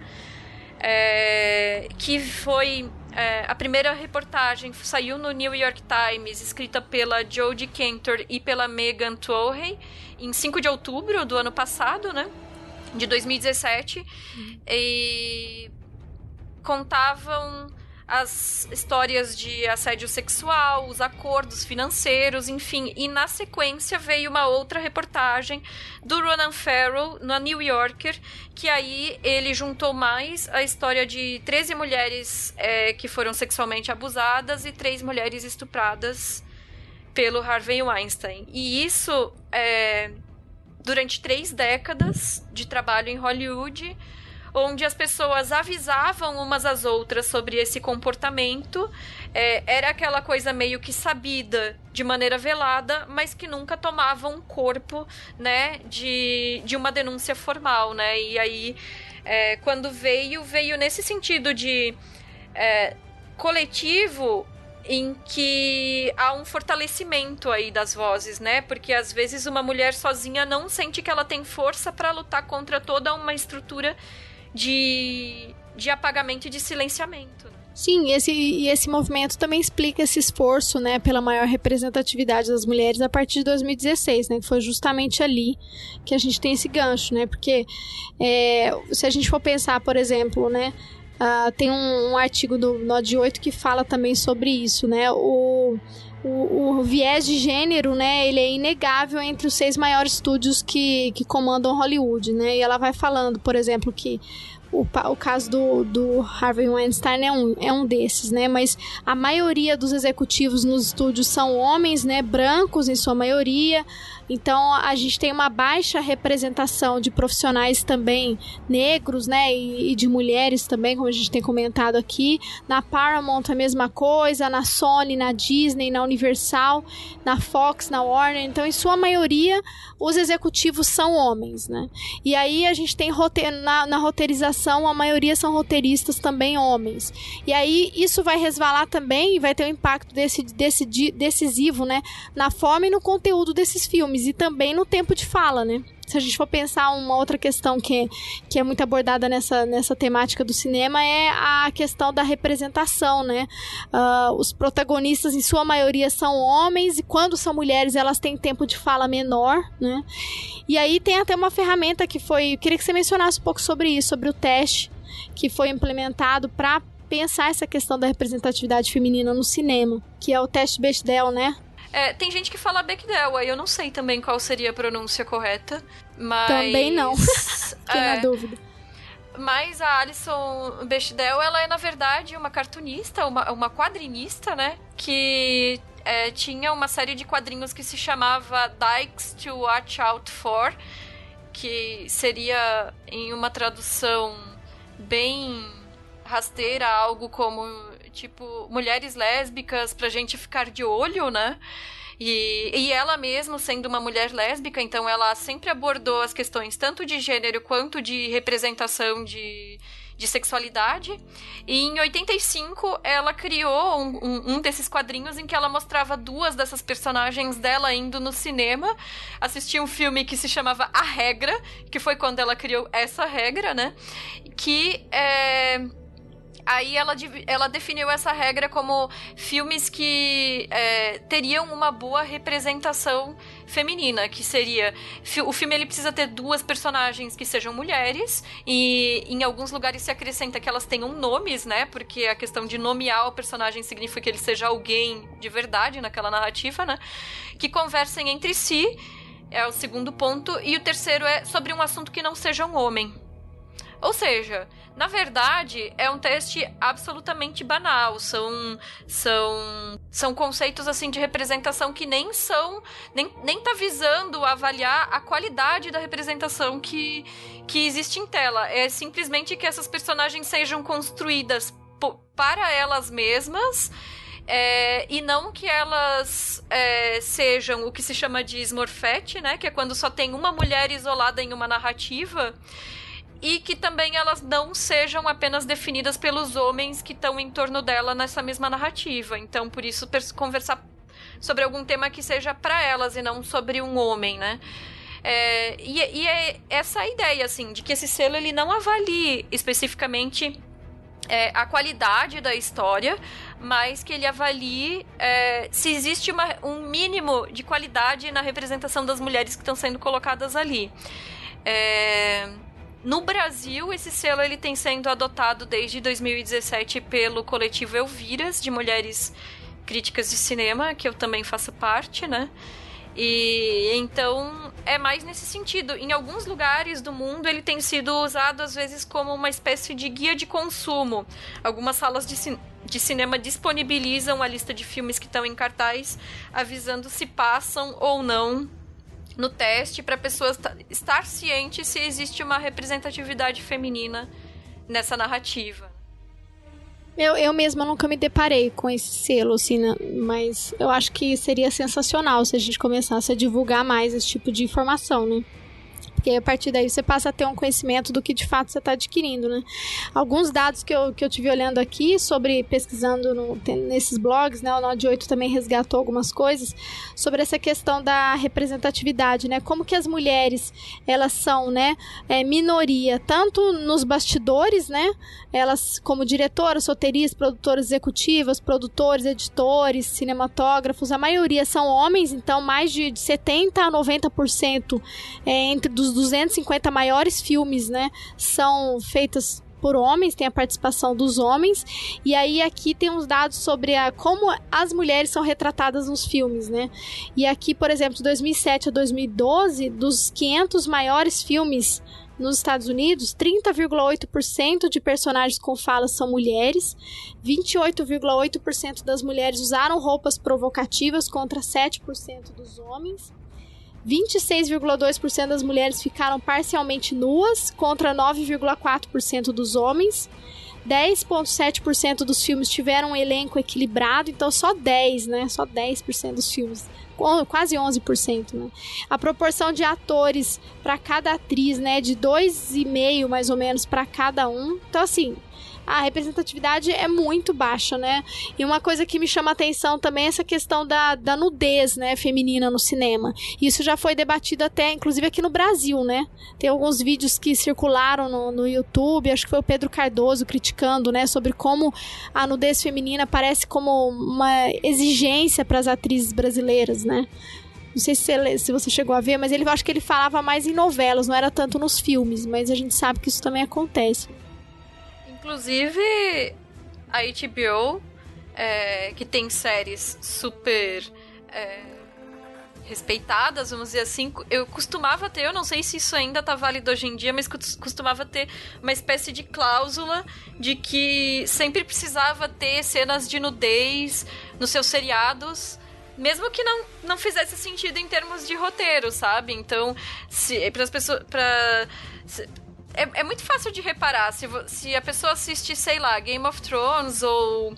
É, que foi é, a primeira reportagem saiu no New York Times, escrita pela Jodie Cantor e pela Megan Twohy, em 5 de outubro do ano passado, né? De 2017 e contavam as histórias de assédio sexual, os acordos financeiros, enfim. E na sequência veio uma outra reportagem do Ronan Farrow na New Yorker, que aí ele juntou mais a história de 13 mulheres é, que foram sexualmente abusadas e três mulheres estupradas pelo Harvey Weinstein. E isso é, durante três décadas de trabalho em Hollywood onde as pessoas avisavam umas às outras sobre esse comportamento. É, era aquela coisa meio que sabida de maneira velada, mas que nunca tomava um corpo, né, de, de uma denúncia formal, né? E aí, é, quando veio, veio nesse sentido de é, coletivo em que há um fortalecimento aí das vozes, né? Porque às vezes uma mulher sozinha não sente que ela tem força para lutar contra toda uma estrutura de, de apagamento e de silenciamento. Sim, esse, e esse movimento também explica esse esforço, né, pela maior representatividade das mulheres a partir de 2016, né, que foi justamente ali que a gente tem esse gancho, né, porque é, se a gente for pensar, por exemplo, né, uh, tem um, um, artigo do Nod 8 que fala também sobre isso, né, o, o, o, viés de gênero, né, ele é inegável entre os seis maiores estúdios que, que comandam Hollywood, né, e ela vai falando, por exemplo, que o, o caso do, do Harvey Weinstein é um, é um desses, né? Mas a maioria dos executivos nos estúdios são homens, né? Brancos em sua maioria. Então a gente tem uma baixa representação de profissionais também negros, né? E, e, de mulheres também, como a gente tem comentado aqui. Na Paramount a mesma coisa, na Sony, na Disney, na Universal, na Fox, na Warner. Então, em sua maioria, os executivos são homens, né? E aí a gente tem na, na roteirização, a maioria são roteiristas também homens. E aí isso vai resvalar também e vai ter um impacto desse, desse, decisivo, né? Na forma e no conteúdo desses filmes e também no tempo de fala, né? Se a gente for pensar uma outra questão que, que é muito abordada nessa, nessa temática do cinema é a questão da representação, né? Uh, os protagonistas, em sua maioria, são homens e quando são mulheres, elas têm tempo de fala menor, né? E aí tem até uma ferramenta que foi... Queria que você mencionasse um pouco sobre isso, sobre o teste que foi implementado para pensar essa questão da representatividade feminina no cinema, que é o teste Bechdel, né? É, tem gente que fala Bechdel, aí eu não sei também qual seria a pronúncia correta, mas... Também não, fiquei é, na dúvida. Mas a Alison Bechdel, ela é, na verdade, uma cartunista, uma, uma quadrinista, né? Que é, tinha uma série de quadrinhos que se chamava Dykes to Watch Out For, que seria, em uma tradução bem rasteira, algo como tipo, mulheres lésbicas pra gente ficar de olho, né? E, e ela mesma, sendo uma mulher lésbica, então ela sempre abordou as questões tanto de gênero quanto de representação de, de sexualidade. E em 85 ela criou um, um, um, desses quadrinhos em que ela mostrava duas dessas personagens dela indo no cinema assistir um filme que se chamava A Regra, que foi quando ela criou essa regra, né? Que é aí ela, ela definiu essa regra como filmes que é, teriam uma boa representação feminina, que seria o filme ele precisa ter duas personagens que sejam mulheres e em alguns lugares se acrescenta que elas tenham nomes, né? Porque a questão de nomear o personagem significa que ele seja alguém de verdade naquela narrativa, né? Que conversem entre si é o segundo ponto e o terceiro é sobre um assunto que não seja um homem. Ou seja, na verdade, é um teste absolutamente banal. São, são, são conceitos assim de representação que nem são. Nem, nem tá visando avaliar a qualidade da representação que, que existe em tela. É simplesmente que essas personagens sejam construídas para elas mesmas. É, e não que elas é, sejam o que se chama de smorfete, né? Que é quando só tem uma mulher isolada em uma narrativa e que também elas não sejam apenas definidas pelos homens que estão em torno dela nessa mesma narrativa. Então, por isso, conversar sobre algum tema que seja para elas e não sobre um homem, né? É, e, e, é essa a ideia, assim, de que esse selo ele não avalie especificamente é, a qualidade da história, mas que ele avalie é, se existe uma, um mínimo de qualidade na representação das mulheres que estão sendo colocadas ali. É, No Brasil, esse selo ele tem sendo adotado desde 2017 pelo coletivo Elviras, de mulheres críticas de cinema, que eu também faço parte, né? E então é mais nesse sentido. Em alguns lugares do mundo ele tem sido usado às vezes como uma espécie de guia de consumo. Algumas salas de, cin de cinema disponibilizam a lista de filmes que estão em cartaz, avisando se passam ou não no teste para pessoas estar ciente se existe uma representatividade feminina nessa narrativa. Eu, eu mesma nunca me deparei com esse selo, assim, né? mas eu acho que seria sensacional se a gente começasse a divulgar mais esse tipo de informação, né? Porque a partir daí você passa a ter um conhecimento do que de fato você está adquirindo, né? Alguns dados que eu, que eu tive olhando aqui sobre pesquisando no, nesses blogs, né? O Node 8 também resgatou algumas coisas sobre essa questão da representatividade, né? Como que as mulheres elas são, né? É, minoria tanto nos bastidores, né? Elas como diretoras, roteiristas, produtoras executivas, produtores, editores, cinematógrafos, a maioria são homens, então mais de, de 70 a 90% é, entre dos 250 maiores filmes, né, são feitas por homens, tem a participação dos homens. E aí aqui tem uns dados sobre a, como as mulheres são retratadas nos filmes, né? E aqui, por exemplo, de 2007 a 2012, dos 500 maiores filmes nos Estados Unidos, 30,8% de personagens com falas são mulheres, 28,8% das mulheres usaram roupas provocativas contra 7% dos homens. 26,2% das mulheres ficaram parcialmente nuas, contra 9,4% dos homens. 10,7% dos filmes tiveram um elenco equilibrado, então só 10, né? Só 10% dos filmes. Quase 11%, né? A proporção de atores para cada atriz, né? De 2,5 mais ou menos para cada um. Então, assim, a representatividade é muito baixa, né? E uma coisa que me chama a atenção também é essa questão da, da nudez, né, feminina no cinema. Isso já foi debatido até, inclusive aqui no Brasil, né? Tem alguns vídeos que circularam no, no YouTube, acho que foi o Pedro Cardoso criticando, né, sobre como a nudez feminina parece como uma exigência para as atrizes brasileiras, né? Não sei se, se você chegou a ver, mas ele acho que ele falava mais em novelas, não era tanto nos filmes, mas a gente sabe que isso também acontece. Inclusive, a HBO, é, que tem séries super é, respeitadas, vamos dizer assim, eu costumava ter, eu não sei se isso ainda tá válido hoje em dia, mas costumava ter uma espécie de cláusula de que sempre precisava ter cenas de nudez nos seus seriados mesmo que não, não fizesse sentido em termos de roteiro, sabe? Então, se para as pessoas para é, é muito fácil de reparar. Se, se a pessoa assiste, sei lá, Game of Thrones ou.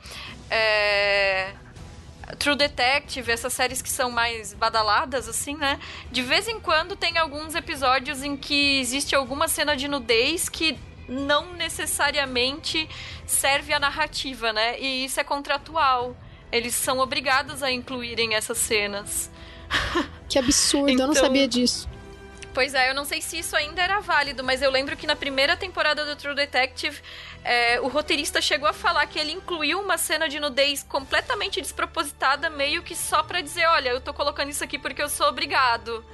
É, True Detective, essas séries que são mais badaladas, assim, né? De vez em quando tem alguns episódios em que existe alguma cena de nudez que não necessariamente serve à narrativa, né? E isso é contratual. Eles são obrigados a incluírem essas cenas. Que absurdo, então, eu não então, sabia disso. Pois é, eu não sei se isso ainda era válido, mas eu lembro que na primeira temporada do True Detective, é, o roteirista chegou a falar que ele incluiu uma cena de nudez completamente despropositada, meio que só pra dizer: olha, eu tô colocando isso aqui porque eu sou obrigado.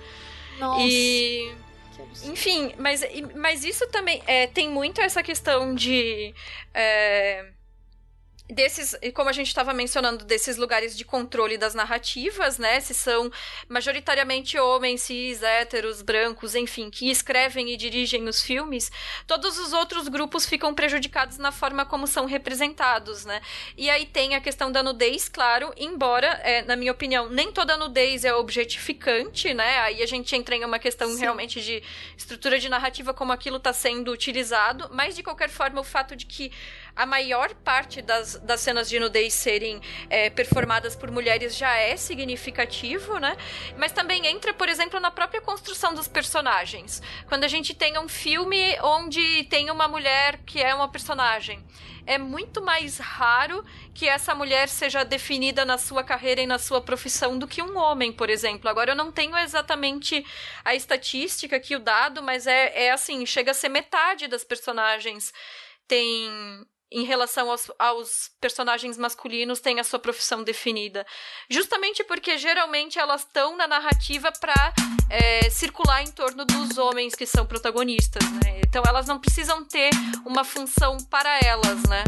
Nossa. E. Enfim, mas, mas isso também é, tem muito essa questão de. É, desses, como a gente estava mencionando, desses lugares de controle das narrativas, né? Se são majoritariamente homens, cis, héteros, brancos, enfim, que escrevem e dirigem os filmes, todos os outros grupos ficam prejudicados na forma como são representados, né? E aí tem a questão da nudez, claro, embora, é, na minha opinião, nem toda nudez é objetificante, né? Aí a gente entra em uma questão Sim. realmente de estrutura de narrativa, como aquilo está sendo utilizado, mas de qualquer forma, o fato de que a maior parte das, das cenas de nudez serem é, performadas por mulheres já é significativo, né? Mas também entra, por exemplo, na própria construção dos personagens. Quando a gente tem um filme onde tem uma mulher que é uma personagem é muito mais raro que essa mulher seja definida na sua carreira e na sua profissão do que um homem, por exemplo. Agora, eu não tenho exatamente a estatística aqui, o dado, mas é, é assim: chega a ser metade das personagens tem em relação aos, aos, personagens masculinos têm a sua profissão definida. Justamente porque geralmente elas estão na narrativa para é, circular em torno dos homens que são protagonistas, né? Então elas não precisam ter uma função para elas, né?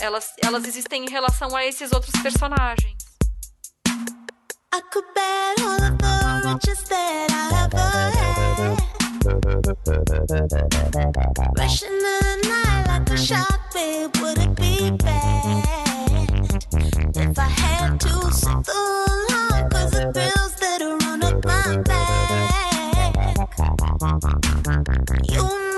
Elas, elas existem em relação a esses outros personagens. I could bet all the that I. Rushing in the night like a would it be bad if I had to the bills that up my back. You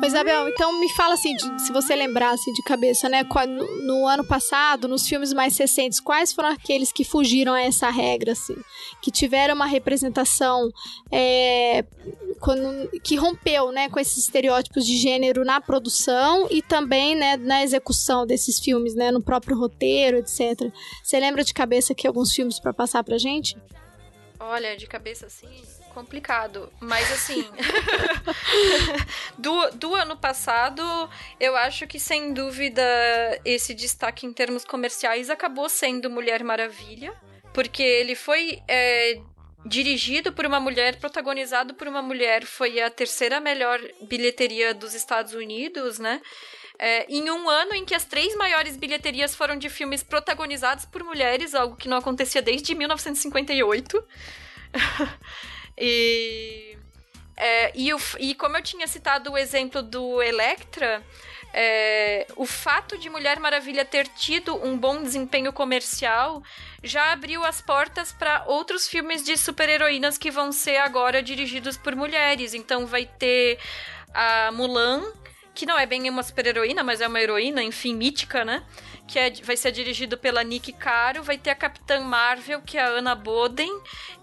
Mas, Isabel, então me fala assim, de, se você lembrar assim, de cabeça, né? No, no, ano passado, nos filmes mais recentes, quais foram aqueles que fugiram a essa regra, assim? Que tiveram uma representação é, quando, que rompeu né, com esses estereótipos de gênero na produção e também né, na execução desses filmes, né? No próprio roteiro, etc. Você lembra de cabeça aqui alguns filmes para passar pra gente? Olha, de cabeça assim complicado. Mas assim. do, do ano passado, eu acho que sem dúvida esse destaque em termos comerciais acabou sendo Mulher Maravilha. Porque ele foi. É, dirigido por uma mulher, protagonizado por uma mulher, foi a terceira melhor bilheteria dos Estados Unidos, né? É, em um ano em que as três maiores bilheterias foram de filmes protagonizados por mulheres, algo que não acontecia desde 1958. E, é, e, o, e como eu tinha citado o exemplo do Electra, é, o fato de Mulher Maravilha ter tido um bom desempenho comercial já abriu as portas para outros filmes de super-heroínas que vão ser agora dirigidos por mulheres. Então vai ter a Mulan, que não é bem uma super-heroína, mas é uma heroína, enfim, mítica, né? Que é, vai ser dirigido pela Nick Caro, vai ter a Capitã Marvel, que é a Anna Boden,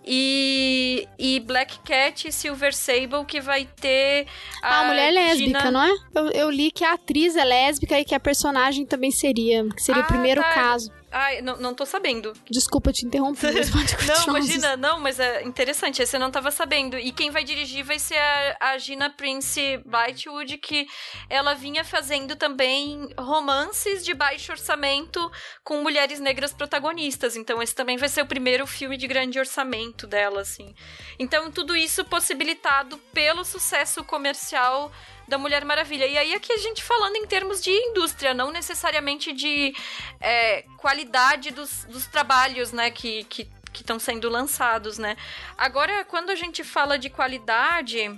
e, e Black Cat e Silver Sable, que vai ter a, ah, mulher lésbica, Gina... não é? Eu, eu, li que a atriz é lésbica e que a personagem também seria, que seria ah, o primeiro tá. caso. Ai, não, não tô sabendo. Desculpa te interromper, mas pode Não, imagina, não, mas é interessante, esse eu não tava sabendo. E quem vai dirigir vai ser a, a Gina Prince Brightwood, que ela vinha fazendo também romances de baixo orçamento com mulheres negras protagonistas. Então esse também vai ser o primeiro filme de grande orçamento dela, assim. Então tudo isso possibilitado pelo sucesso comercial da Mulher Maravilha. E aí aqui a gente falando em termos de indústria, não necessariamente de é, qualidade dos, dos trabalhos, né, que, que que estão sendo lançados, né? Agora, quando a gente fala de qualidade,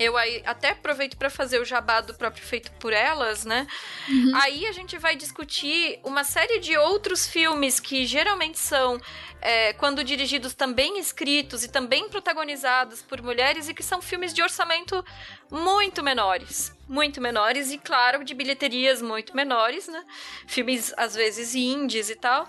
eu aí até aproveito para fazer o jabá do próprio feito por elas, né? Uhum. Aí a gente vai discutir uma série de outros filmes que geralmente são, é, quando dirigidos, também escritos e também protagonizados por mulheres e que são filmes de orçamento muito menores. Muito menores e, claro, de bilheterias muito menores, né? Filmes, às vezes, indies e tal.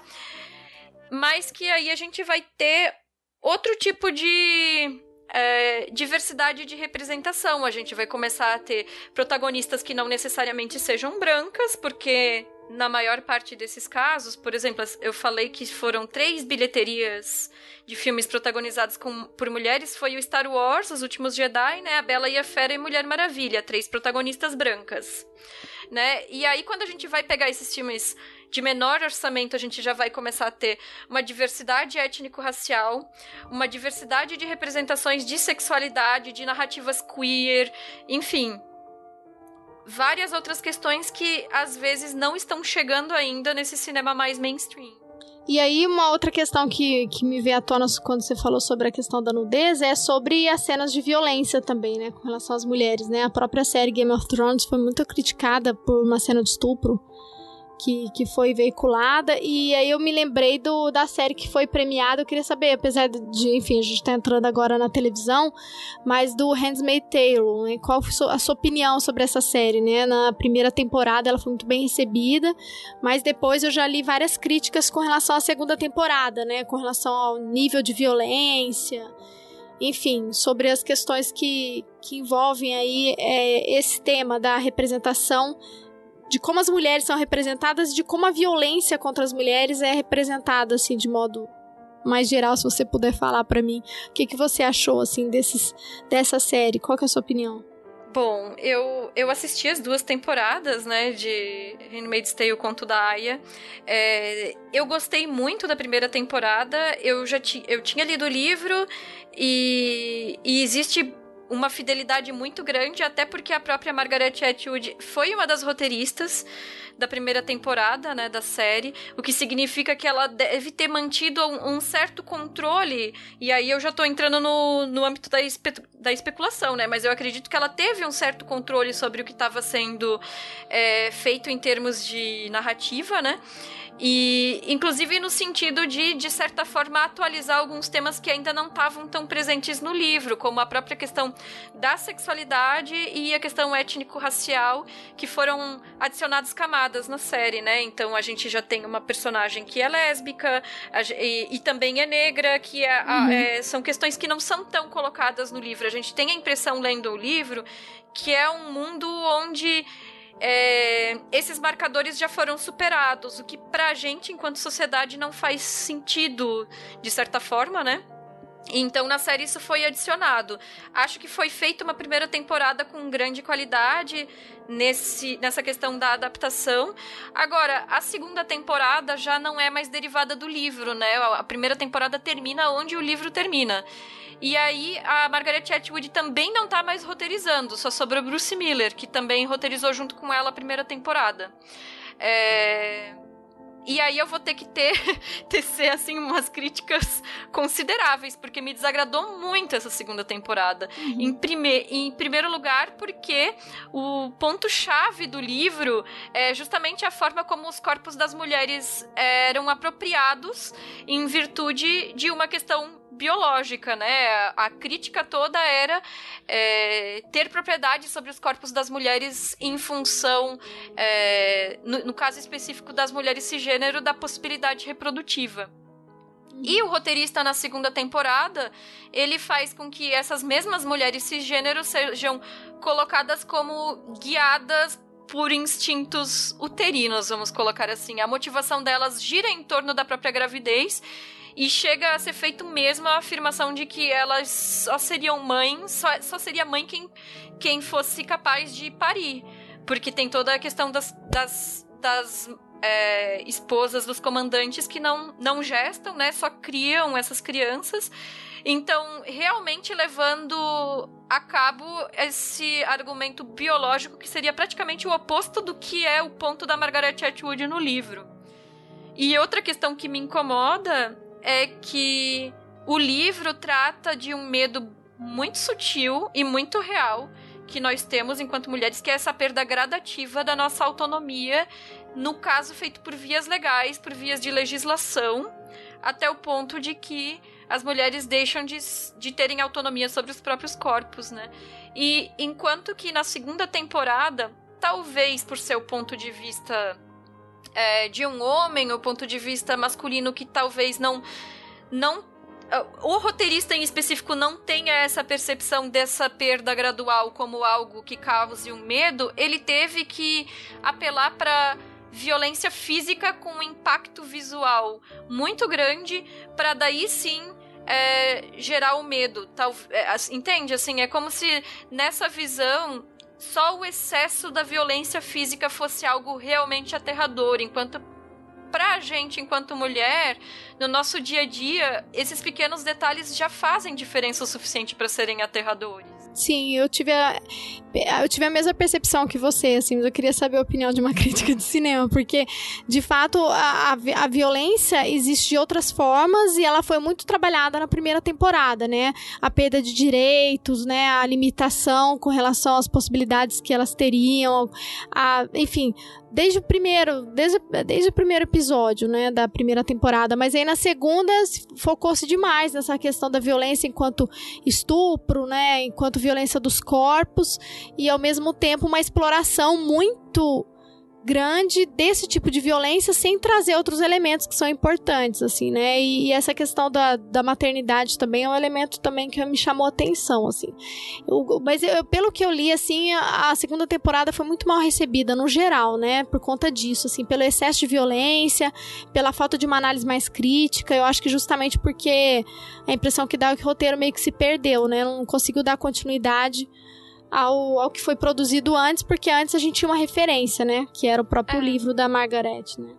Mas que aí a gente vai ter outro tipo de é, diversidade de representação. A gente vai começar a ter protagonistas que não necessariamente sejam brancas, porque na maior parte desses casos, por exemplo, eu falei que foram três bilheterias de filmes protagonizados com, por mulheres, foi o Star Wars, Os Últimos Jedi, né, A Bela e a Fera e Mulher Maravilha, três protagonistas brancas, né? E aí quando a gente vai pegar esses filmes de menor orçamento, a gente já vai começar a ter uma diversidade étnico-racial, uma diversidade de representações de sexualidade, de narrativas queer, enfim. Várias outras questões que às vezes não estão chegando ainda nesse cinema mais mainstream. E aí, uma outra questão que, que me veio à tona quando você falou sobre a questão da nudez é sobre as cenas de violência também, né? Com relação às mulheres, né? A própria série Game of Thrones foi muito criticada por uma cena de estupro que, que foi veiculada. E aí eu me lembrei do, da série que foi premiada. Eu queria saber, apesar de, enfim, a gente tá entrando agora na televisão, mas do Handmaid's Tale, né? Qual a sua opinião sobre essa série, né? Na primeira temporada ela foi muito bem recebida, mas depois eu já li várias críticas com relação à segunda temporada, né? Com relação ao nível de violência enfim, sobre as questões que, que envolvem aí é, esse tema da representação de como as mulheres são representadas, de como a violência contra as mulheres é representada assim de modo mais geral, se você puder falar para mim, o que, que você achou assim desses, dessa série? Qual que é a sua opinião? Bom, eu, eu assisti as duas temporadas, né, de Handmaid's Tale, o Conto da Aya. É, eu gostei muito da primeira temporada, eu já ti, eu tinha lido o livro e, e existe uma fidelidade muito grande, até porque a própria Margaret Atwood foi uma das roteiristas da primeira temporada, né, da série, o que significa que ela deve ter mantido um, um certo controle, e aí eu já tô entrando no, no âmbito da, espe da especulação, né, mas eu acredito que ela teve um certo controle sobre o que estava sendo é, feito em termos de narrativa, né, e, inclusive, no sentido de, de certa forma, atualizar alguns temas que ainda não estavam tão presentes no livro, como a própria questão da sexualidade e a questão étnico-racial, que foram adicionadas camadas na série, né? Então, a gente já tem uma personagem que é lésbica e, e também é negra, que é, uhum. a, é, são questões que não são tão colocadas no livro. A gente tem a impressão, lendo o livro, que é um mundo onde é, esses marcadores já foram superados, o que pra gente, enquanto sociedade, não faz sentido, de certa forma, né? Então, na série, isso foi adicionado. Acho que foi feita uma primeira temporada com grande qualidade nesse, nessa questão da adaptação. Agora, a segunda temporada já não é mais derivada do livro, né? A primeira temporada termina onde o livro termina. E aí a Margaret Atwood também não tá mais roteirizando, só sobrou Bruce Miller, que também roteirizou junto com ela a primeira temporada. É... E aí eu vou ter que ter tecer assim umas críticas consideráveis, porque me desagradou muito essa segunda temporada. Uhum. Em, prime em primeiro lugar, porque o ponto chave do livro é justamente a forma como os corpos das mulheres eram apropriados em virtude de uma questão biológica, né? A crítica toda era é, ter propriedade sobre os corpos das mulheres em função, é, no, no caso específico das mulheres cisgênero, da possibilidade reprodutiva. E o roteirista na segunda temporada, ele faz com que essas mesmas mulheres cisgênero sejam colocadas como guiadas por instintos uterinos, vamos colocar assim. A motivação delas gira em torno da própria gravidez e chega a ser feito mesmo a afirmação de que elas só seriam mães, só, só seria mãe quem, quem fosse capaz de parir. Porque tem toda a questão das, das, das é, esposas dos comandantes que não, não gestam, né? Só criam essas crianças. Então, realmente levando a cabo esse argumento biológico que seria praticamente o oposto do que é o ponto da Margaret Atwood no livro. E outra questão que me incomoda é que o livro trata de um medo muito sutil e muito real que nós temos enquanto mulheres, que é essa perda gradativa da nossa autonomia, no caso feito por vias legais, por vias de legislação, até o ponto de que as mulheres deixam de, de terem autonomia sobre os próprios corpos, né? E enquanto que na segunda temporada, talvez por seu ponto de vista é, de um homem, o ponto de vista masculino que talvez não não o roteirista em específico não tenha essa percepção dessa perda gradual como algo que cause um medo, ele teve que apelar para violência física com impacto visual muito grande para daí sim é, gerar o medo. Tal, é, entende? Assim, é como se nessa visão só o excesso da violência física fosse algo realmente aterrador, enquanto pra gente, enquanto mulher, no nosso dia a dia, esses pequenos detalhes já fazem diferença o suficiente para serem aterradores. Sim, eu tive a, eu tive a mesma percepção que você, assim, mas eu queria saber a opinião de uma crítica de cinema, porque, de fato, a, a, violência existe de outras formas e ela foi muito trabalhada na primeira temporada, né? A perda de direitos, né? A limitação com relação às possibilidades que elas teriam, a, enfim, desde o primeiro, desde, desde o primeiro episódio, né, da primeira temporada, mas aí na segunda focou-se demais nessa questão da violência enquanto estupro, né, enquanto violência dos corpos e ao mesmo tempo uma exploração muito grande desse tipo de violência sem trazer outros elementos que são importantes, assim, né? E, e essa questão da, da maternidade também é um elemento também que me chamou atenção, assim. Eu, mas eu, pelo que eu li, assim, a, a, segunda temporada foi muito mal recebida no geral, né? Por conta disso, assim, pelo excesso de violência, pela falta de uma análise mais crítica. Eu acho que justamente porque a impressão que dá é que o roteiro meio que se perdeu, né? Não conseguiu dar continuidade ao, ao que foi produzido antes, porque antes a gente tinha uma referência, né? Que era o próprio é. livro da Margaret, né?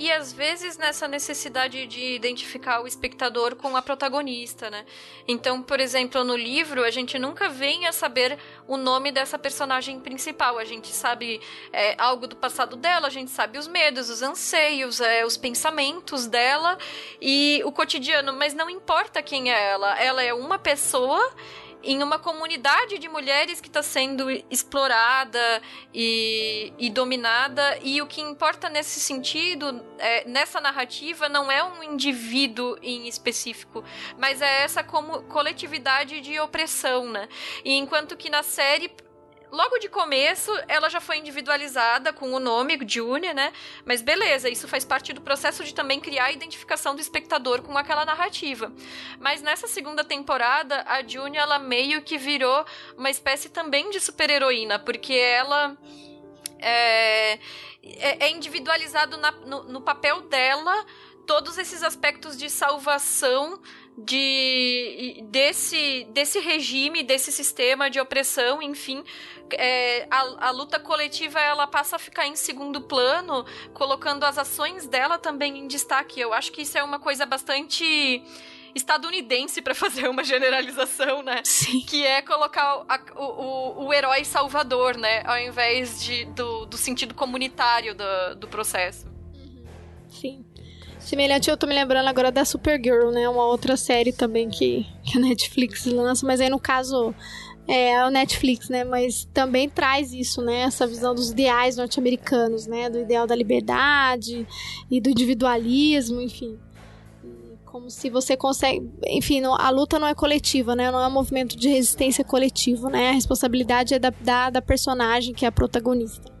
E às vezes nessa necessidade de identificar o espectador com a protagonista, né? Então, por exemplo, no livro, a gente nunca vem a saber o nome dessa personagem principal. A gente sabe é, algo do passado dela, a gente sabe os medos, os anseios, é, os pensamentos dela e o cotidiano, mas não importa quem é ela. Ela é uma pessoa em uma comunidade de mulheres que está sendo explorada e, e, dominada, e o que importa nesse sentido, é, nessa narrativa, não é um indivíduo em específico, mas é essa como coletividade de opressão, né? E enquanto que na série logo de começo, ela já foi individualizada com o nome June, né? Mas beleza, isso faz parte do processo de também criar a identificação do espectador com aquela narrativa. Mas nessa segunda temporada, a June ela meio que virou uma espécie também de super-heroína, porque ela é, é, é individualizado na, no, no papel dela todos esses aspectos de salvação de desse desse regime, desse sistema de opressão, enfim, é, a, a, luta coletiva ela passa a ficar em segundo plano, colocando as ações dela também em destaque. Eu acho que isso é uma coisa bastante estadunidense para fazer uma generalização, né? Sim. Que é colocar a, o, o, o, herói salvador, né? Ao invés de, do, do sentido comunitário do, do processo. Sim. Semelhante, eu tô me lembrando agora da Supergirl, né? Uma outra série também que, que a Netflix lança, mas aí no caso é o Netflix, né? Mas também traz isso, né? Essa visão dos ideais norte-americanos, né? Do ideal da liberdade e do individualismo, enfim. Como se você consegue. Enfim, a luta não é coletiva, né? Não é um movimento de resistência coletivo, né? A responsabilidade é da, da, da personagem que é a protagonista.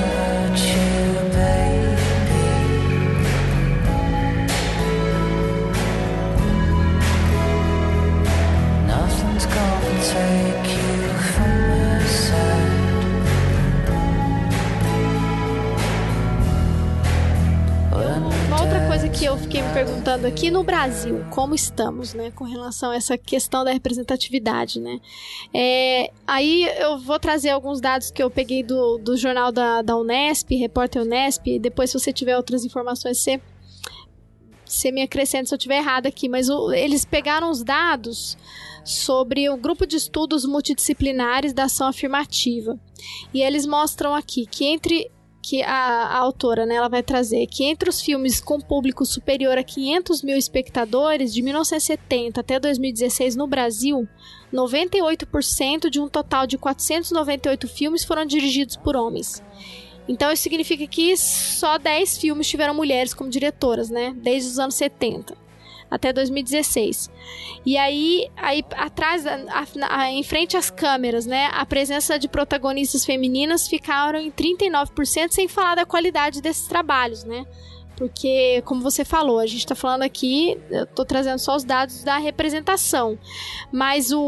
perguntando aqui no Brasil, como estamos, né, com relação a essa questão da representatividade, né? É, aí eu vou trazer alguns dados que eu peguei do, do jornal da, da Unesp, repórter Unesp, e depois se você tiver outras informações, você você me acrescenta se eu estiver errado aqui, mas o, eles pegaram os dados sobre o grupo de estudos multidisciplinares da ação afirmativa. E eles mostram aqui que entre que a, a, autora, né, ela vai trazer que entre os filmes com público superior a 500 mil espectadores, de 1970 até 2016 no Brasil, 98% de um total de 498 filmes foram dirigidos por homens. Então isso significa que só 10 filmes tiveram mulheres como diretoras, né, desde os anos 70 até 2016. E aí, aí atrás, a, a, em frente às câmeras, né, a presença de protagonistas femininas ficaram em 39%, sem falar da qualidade desses trabalhos, né? Porque, como você falou, a gente está falando aqui, eu estou trazendo só os dados da representação, mas o,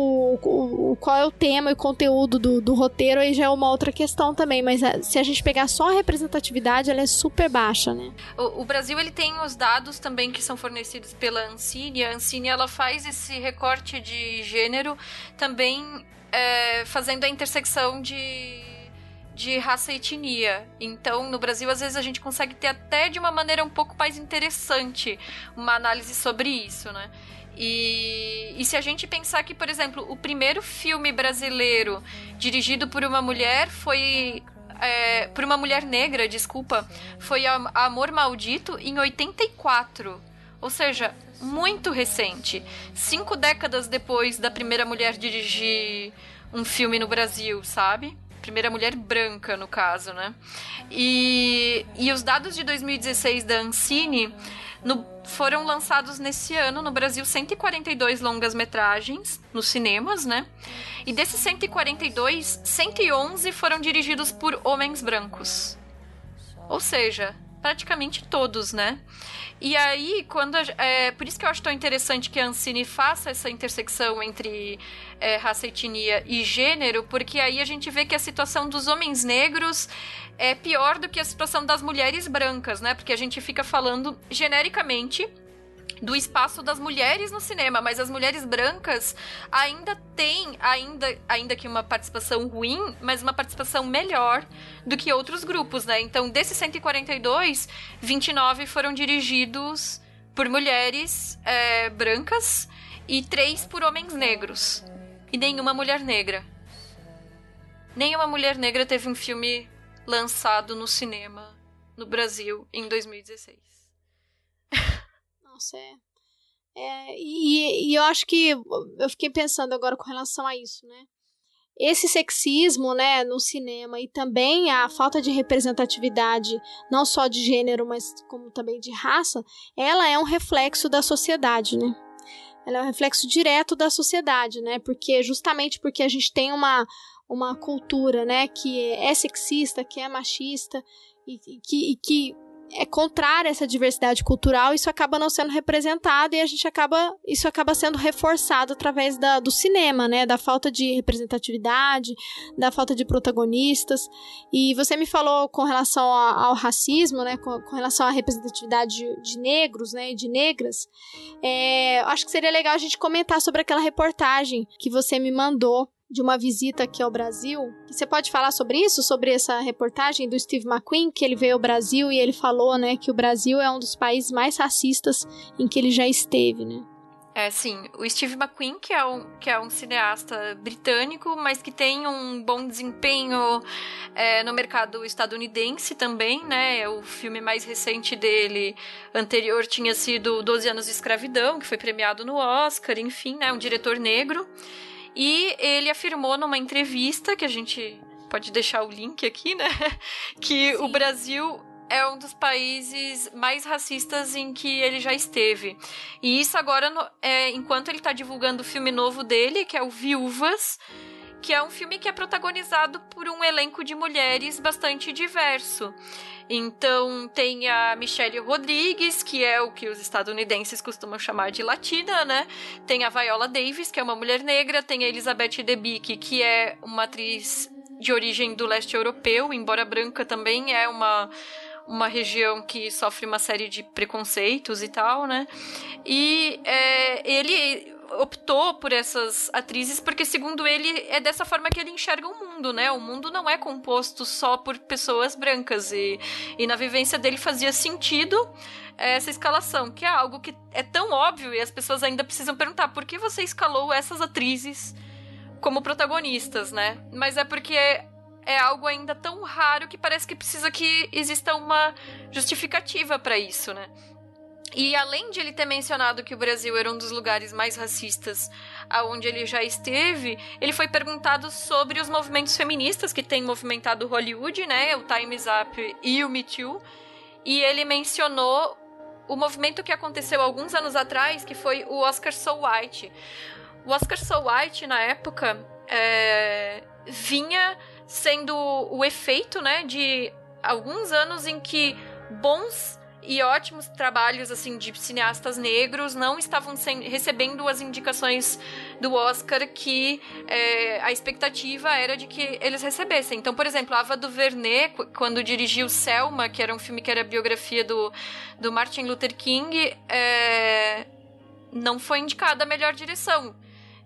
o, qual é o tema e o conteúdo do, do roteiro aí já é uma outra questão também, mas é, se a gente pegar só a representatividade, ela é super baixa, né? O, o Brasil, ele tem os dados também que são fornecidos pela Ancine, a Ancine, ela faz esse recorte de gênero também é, fazendo a intersecção de de raça e etnia. Então, no Brasil, às vezes a gente consegue ter até de uma maneira um pouco mais interessante uma análise sobre isso, né? E, e se a gente pensar que, por exemplo, o primeiro filme brasileiro dirigido por uma mulher foi. É, por uma mulher negra, desculpa, foi Amor Maldito em 84. Ou seja, muito recente. Cinco décadas depois da primeira mulher dirigir um filme no Brasil, sabe? Primeira mulher branca, no caso, né? E, e os dados de 2016 da Ancine no, foram lançados nesse ano no Brasil 142 longas-metragens nos cinemas, né? E desses 142, 111 foram dirigidos por homens brancos. Ou seja, praticamente todos, né? E aí, quando. É, por isso que eu acho tão interessante que a Ancine faça essa intersecção entre é, raça, etnia e gênero, porque aí a gente vê que a situação dos homens negros é pior do que a situação das mulheres brancas, né? Porque a gente fica falando genericamente do espaço das mulheres no cinema, mas as mulheres brancas ainda têm, ainda, ainda que uma participação ruim, mas uma participação melhor do que outros grupos, né? Então, desses 142, 29 foram dirigidos por mulheres é, brancas e três por homens negros. E nenhuma mulher negra. Nenhuma mulher negra teve um filme lançado no cinema no Brasil em 2016. Nossa, é. é e, e eu acho que eu fiquei pensando agora com relação a isso, né? Esse sexismo, né, no cinema e também a falta de representatividade, não só de gênero, mas como também de raça, ela é um reflexo da sociedade, né? Ela é um reflexo direto da sociedade, né? Porque justamente porque a gente tem uma, uma cultura, né, que é sexista, que é machista e, e que, e que é contrária essa diversidade cultural, isso acaba não sendo representado e a gente acaba isso acaba sendo reforçado através da, do cinema, né, da falta de representatividade, da falta de protagonistas. E você me falou com relação a, ao racismo, né, com, com, relação à representatividade de, de negros, né, e de negras. É, acho que seria legal a gente comentar sobre aquela reportagem que você me mandou de uma visita aqui ao Brasil. Você pode falar sobre isso, sobre essa reportagem do Steve McQueen, que ele veio ao Brasil e ele falou, né, que o Brasil é um dos países mais racistas em que ele já esteve, né? É, sim. O Steve McQueen, que é um, que é um cineasta britânico, mas que tem um bom desempenho é, no mercado estadunidense também, né? O filme mais recente dele, anterior, tinha sido 12 Anos de Escravidão, que foi premiado no Oscar, enfim, né? Um diretor negro. E ele afirmou numa entrevista, que a gente pode deixar o link aqui, né? Que Sim. o Brasil é um dos países mais racistas em que ele já esteve. E isso agora, é, enquanto ele está divulgando o filme novo dele, que é o Viúvas, que é um filme que é protagonizado por um elenco de mulheres bastante diverso. Então tem a Michelle Rodrigues, que é o que os estadunidenses costumam chamar de latina, né? Tem a Viola Davis, que é uma mulher negra, tem a Elizabeth Debicki, que é uma atriz de origem do leste europeu, embora branca também é uma uma região que sofre uma série de preconceitos e tal, né? E é, ele optou por essas atrizes porque, segundo ele, é dessa forma que ele enxerga o mundo, né? O mundo não é composto só por pessoas brancas e, e na vivência dele fazia sentido essa escalação, que é algo que é tão óbvio e as pessoas ainda precisam perguntar por que você escalou essas atrizes como protagonistas, né? Mas é porque é algo ainda tão raro que parece que precisa que exista uma justificativa para isso, né? E além de ele ter mencionado que o Brasil era um dos lugares mais racistas aonde ele já esteve, ele foi perguntado sobre os movimentos feministas que têm movimentado Hollywood, né? O Time's Up e o Me Too. E ele mencionou o movimento que aconteceu alguns anos atrás, que foi o Oscar So White. O Oscar So White, na época, é, vinha sendo o efeito, né, de alguns anos em que bons e ótimos trabalhos assim de cineastas negros não estavam sem, recebendo as indicações do Oscar que é, a expectativa era de que eles recebessem. Então, por exemplo, Ava DuVernay, quando dirigiu Selma, que era um filme que era a biografia do, do Martin Luther King, é, não foi indicada a melhor direção.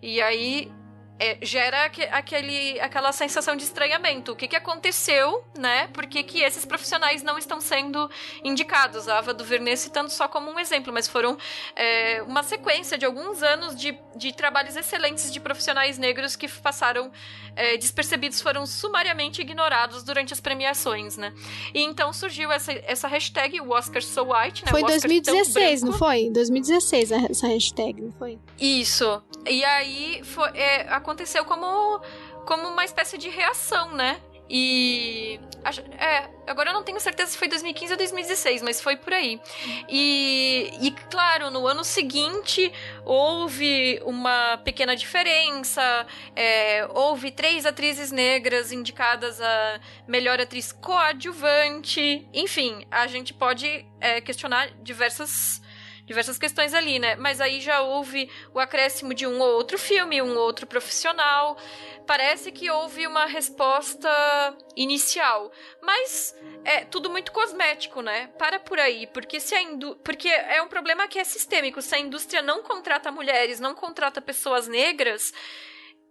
E aí é, gera aquele, aquela sensação de estranhamento. O que, que aconteceu, né? Por que, que esses profissionais não estão sendo indicados? A Ava DuVernay citando só como um exemplo, mas foram é, uma sequência de alguns anos de, de trabalhos excelentes de profissionais negros que passaram é, despercebidos, foram sumariamente ignorados durante as premiações, né? E então surgiu essa, essa hashtag, o Oscar So White, né? Foi em 2016, não foi? Em 2016 essa hashtag, não foi? Isso. E aí foi, é, aconteceu como, como uma espécie de reação, né? E. É, agora eu não tenho certeza se foi 2015 ou 2016, mas foi por aí. E, e claro, no ano seguinte houve uma pequena diferença. É, houve três atrizes negras indicadas a melhor atriz coadjuvante. Enfim, a gente pode é, questionar diversas diversas questões ali, né? Mas aí já houve o acréscimo de um ou outro filme, um outro profissional. Parece que houve uma resposta inicial, mas é tudo muito cosmético, né? Para por aí, porque se a indú porque é um problema que é sistêmico. Se a indústria não contrata mulheres, não contrata pessoas negras,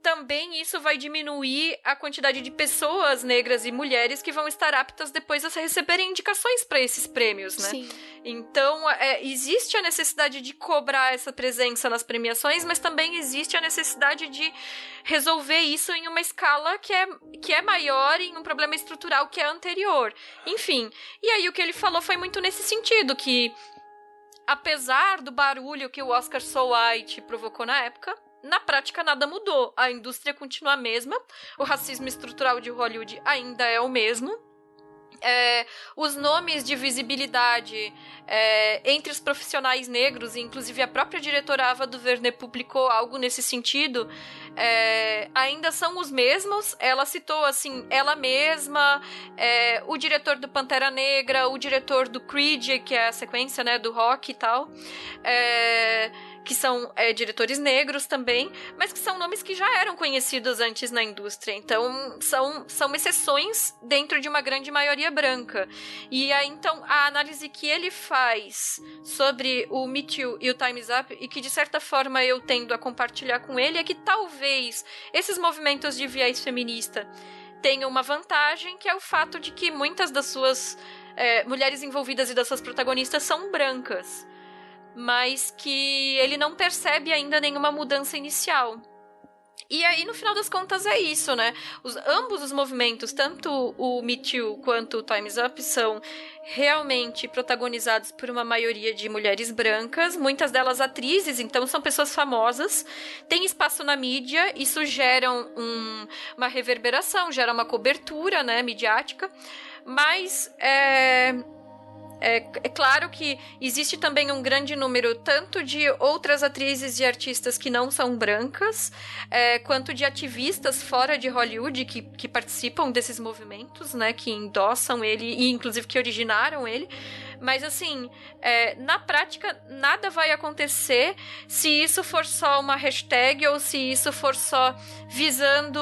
também isso vai diminuir a quantidade de pessoas negras e mulheres que vão estar aptas depois a receberem indicações para esses prêmios, né? Sim. Então, é, existe a necessidade de cobrar essa presença nas premiações, mas também existe a necessidade de resolver isso em uma escala que é, que é maior em um problema estrutural que é anterior. Enfim, e aí o que ele falou foi muito nesse sentido, que apesar do barulho que o Oscar So White provocou na época, na prática nada mudou. A indústria continua a mesma, o racismo estrutural de Hollywood ainda é o mesmo. É, os nomes de visibilidade é, entre os profissionais negros, e inclusive a própria diretora Ava DuVernay publicou algo nesse sentido, é, ainda são os mesmos. Ela citou assim, ela mesma, é, o diretor do Pantera Negra, o diretor do Creed, que é a sequência né, do rock e tal. É, que são é, diretores negros também, mas que são nomes que já eram conhecidos antes na indústria. Então, são, são exceções dentro de uma grande maioria branca. E aí, então, a análise que ele faz sobre o Me Too e o Time's Up, e que de certa forma eu tendo a compartilhar com ele, é que talvez esses movimentos de viés feminista tenham uma vantagem, que é o fato de que muitas das suas é, mulheres envolvidas e das suas protagonistas são brancas mas que ele não percebe ainda nenhuma mudança inicial. E aí, no final das contas, é isso, né? Os, ambos os movimentos, tanto o Me Too quanto o Time's Up, são realmente protagonizados por uma maioria de mulheres brancas, muitas delas atrizes, então são pessoas famosas, tem espaço na mídia, isso gera um, uma reverberação, gera uma cobertura, né, midiática, mas é, é, é, claro que existe também um grande número tanto de outras atrizes e artistas que não são brancas, é, quanto de ativistas fora de Hollywood que, que participam desses movimentos, né, que endossam ele e inclusive que originaram ele. Mas assim, é, na prática, nada vai acontecer se isso for só uma hashtag ou se isso for só visando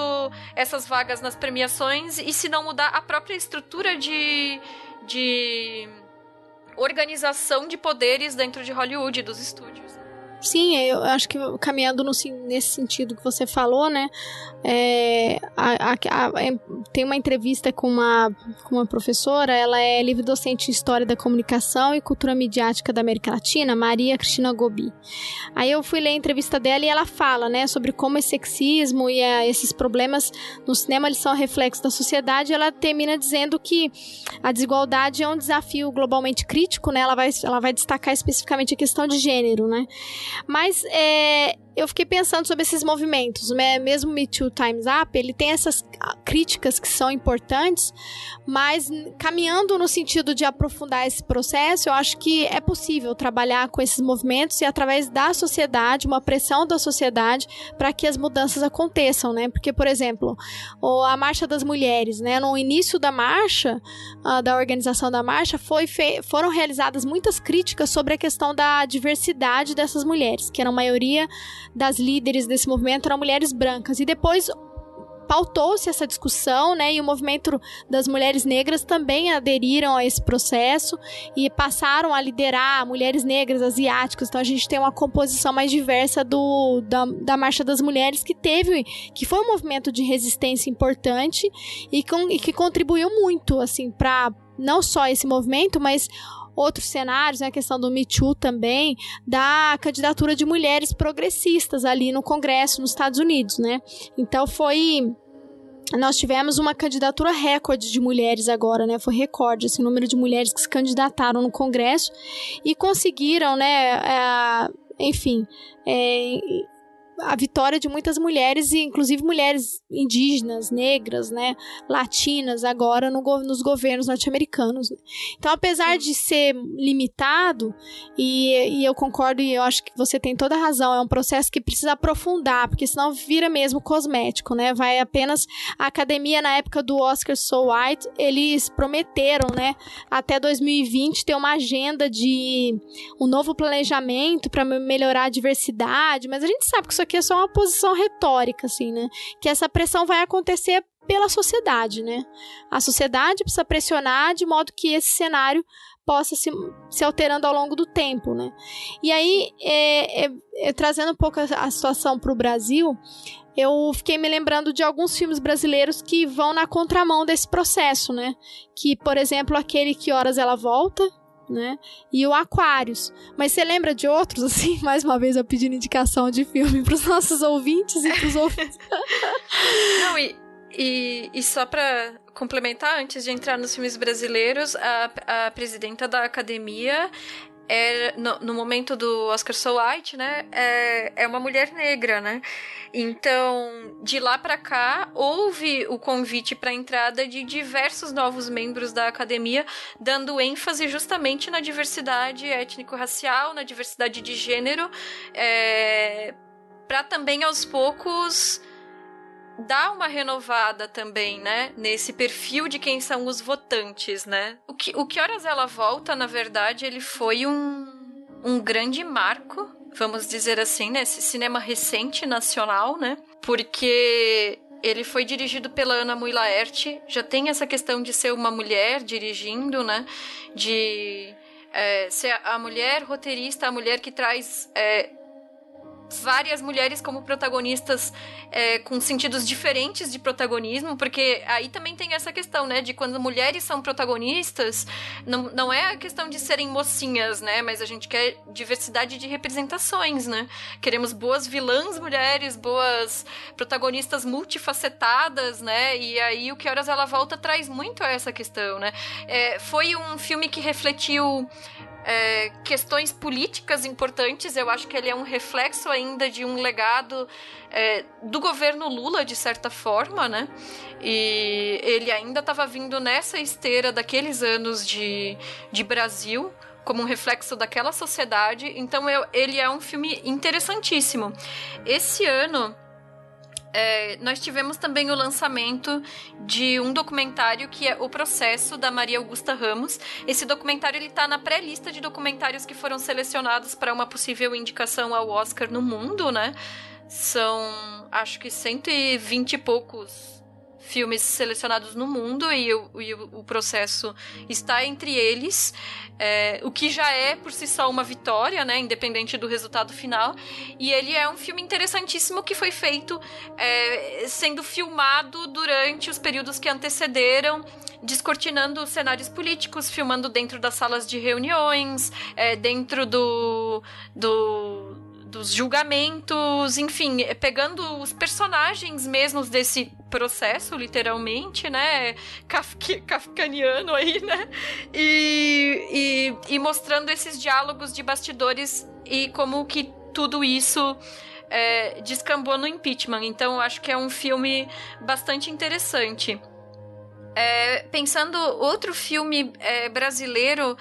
essas vagas nas premiações e se não mudar a própria estrutura de. de organização de poderes dentro de Hollywood, dos estúdios. Sim, eu acho que caminhando no, nesse sentido que você falou, né? É, a, a, a, é, tem uma entrevista com uma, com uma professora, ela é livre docente em História da Comunicação e Cultura Midiática da América Latina, Maria Cristina Gobi. Aí eu fui ler a entrevista dela e ela fala, né, sobre como esse sexismo e a, esses problemas no cinema eles são reflexos da sociedade. Ela termina dizendo que a desigualdade é um desafio globalmente crítico, né? Ela vai, ela vai destacar especificamente a questão de gênero, né? Mas é, eu fiquei pensando sobre esses movimentos. Né? Mesmo Me Too Times Up, ele tem essas críticas que são importantes, mas caminhando no sentido de aprofundar esse processo, eu acho que é possível trabalhar com esses movimentos e através da sociedade, uma pressão da sociedade para que as mudanças aconteçam, né? Porque, por exemplo, a Marcha das Mulheres, né? No início da marcha, da organização da marcha, foi foram realizadas muitas críticas sobre a questão da diversidade dessas mulheres, que eram maioria das líderes desse movimento eram mulheres brancas. E depois pautou-se essa discussão, né? E o movimento das mulheres negras também aderiram a esse processo e passaram a liderar mulheres negras, asiáticas. Então a gente tem uma composição mais diversa do, da, da Marcha das Mulheres que teve, que foi um movimento de resistência importante e, com, e que contribuiu muito, assim, para não só esse movimento, mas outros cenários, né, a questão do Me Too também, da candidatura de mulheres progressistas ali no Congresso nos Estados Unidos, né? Então foi nós tivemos uma candidatura recorde de mulheres agora, né? Foi recorde esse número de mulheres que se candidataram no Congresso e conseguiram, né? É, enfim, é, a vitória de muitas mulheres, e inclusive mulheres indígenas, negras, né, latinas, agora no, nos governos norte-americanos. Né. Então, apesar de ser limitado, e, e eu concordo e eu acho que você tem toda a razão, é um processo que precisa aprofundar, porque senão vira mesmo cosmético, né? Vai apenas. A academia, na época do Oscar So White, eles prometeram, né, até 2020 ter uma agenda de um novo planejamento para melhorar a diversidade, mas a gente sabe que isso aqui é só uma posição retórica, assim, né? Que essa pressão vai acontecer pela sociedade, né? A sociedade precisa pressionar de modo que esse cenário possa se, se alterando ao longo do tempo, né? E aí, é, é, é, trazendo um pouco a, a situação para o Brasil, eu fiquei me lembrando de alguns filmes brasileiros que vão na contramão desse processo, né? Que, por exemplo, aquele Que Horas Ela Volta, né? E o Aquários. Mas você lembra de outros, assim? Mais uma vez eu pedindo indicação de filme para os nossos ouvintes e para os ouvintes. Não, e, e, e só para complementar, antes de entrar nos filmes brasileiros, a, a presidenta da academia é, no, no, momento do Oscar So White, né, é, é uma mulher negra, né? Então, de lá para cá, houve o convite para a entrada de diversos novos membros da academia, dando ênfase justamente na diversidade étnico-racial, na diversidade de gênero, é, para também aos poucos dá uma renovada também, né? Nesse perfil de quem são os votantes, né? O que, o que horas ela volta, na verdade, ele foi um, um grande marco, vamos dizer assim, nesse né? cinema recente nacional, né? Porque ele foi dirigido pela Ana Mui Laerte, já tem essa questão de ser uma mulher dirigindo, né? De é, ser a mulher roteirista, a mulher que traz é, várias mulheres como protagonistas é, com sentidos diferentes de protagonismo, porque aí também tem essa questão, né, de quando mulheres são protagonistas, não, não é a questão de serem mocinhas, né, mas a gente quer diversidade de representações, né, queremos boas vilãs mulheres, boas protagonistas multifacetadas, né, e aí o Que Horas Ela Volta traz muito essa questão, né, é, foi um filme que refletiu é, questões políticas importantes. Eu acho que ele é um reflexo ainda de um legado é, do governo Lula, de certa forma, né? E ele ainda estava vindo nessa esteira daqueles anos de, de Brasil como um reflexo daquela sociedade. Então eu, ele é um filme interessantíssimo. Esse ano é, nós tivemos também o lançamento de um documentário que é O Processo, da Maria Augusta Ramos. Esse documentário ele está na pré-lista de documentários que foram selecionados para uma possível indicação ao Oscar no mundo, né? São, acho que 120 e poucos filmes selecionados no mundo e o, e o processo está entre eles, é, o que já é por si só uma vitória, né, independente do resultado final. E ele é um filme interessantíssimo que foi feito é, sendo filmado durante os períodos que antecederam descortinando cenários políticos, filmando dentro das salas de reuniões, é, dentro do, do dos julgamentos, enfim, pegando os personagens mesmos desse processo, literalmente, né? Kafka, kafkaniano aí, né? E, e, e mostrando esses diálogos de bastidores e como que tudo isso é, descambou no impeachment. Então, acho que é um filme bastante interessante. É, pensando outro filme é, brasileiro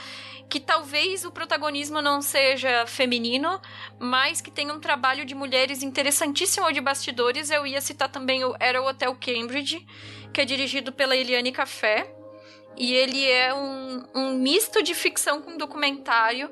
que talvez o protagonismo não seja feminino, mas que tem um trabalho de mulheres interessantíssimo de bastidores. Eu ia citar também o Era o Hotel Cambridge, que é dirigido pela Eliane Café. E ele é um, um misto de ficção com documentário.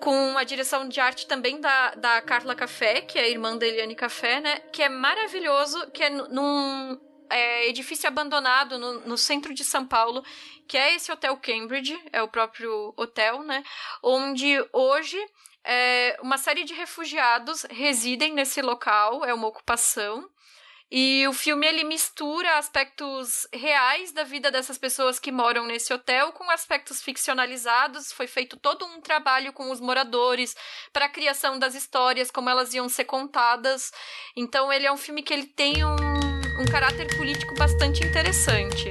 com a direção de arte também da, da Carla Café, que é a irmã da Eliane Café, né? Que é maravilhoso, que é num é, edifício abandonado no, no, centro de São Paulo, que é esse Hotel Cambridge, é o próprio hotel, né? Onde hoje é, uma série de refugiados residem nesse local, é uma ocupação. E o filme ele mistura aspectos reais da vida dessas pessoas que moram nesse hotel com aspectos ficcionalizados. Foi feito todo um trabalho com os moradores para a criação das histórias, como elas iam ser contadas. Então ele é um filme que ele tem um, um caráter político bastante interessante.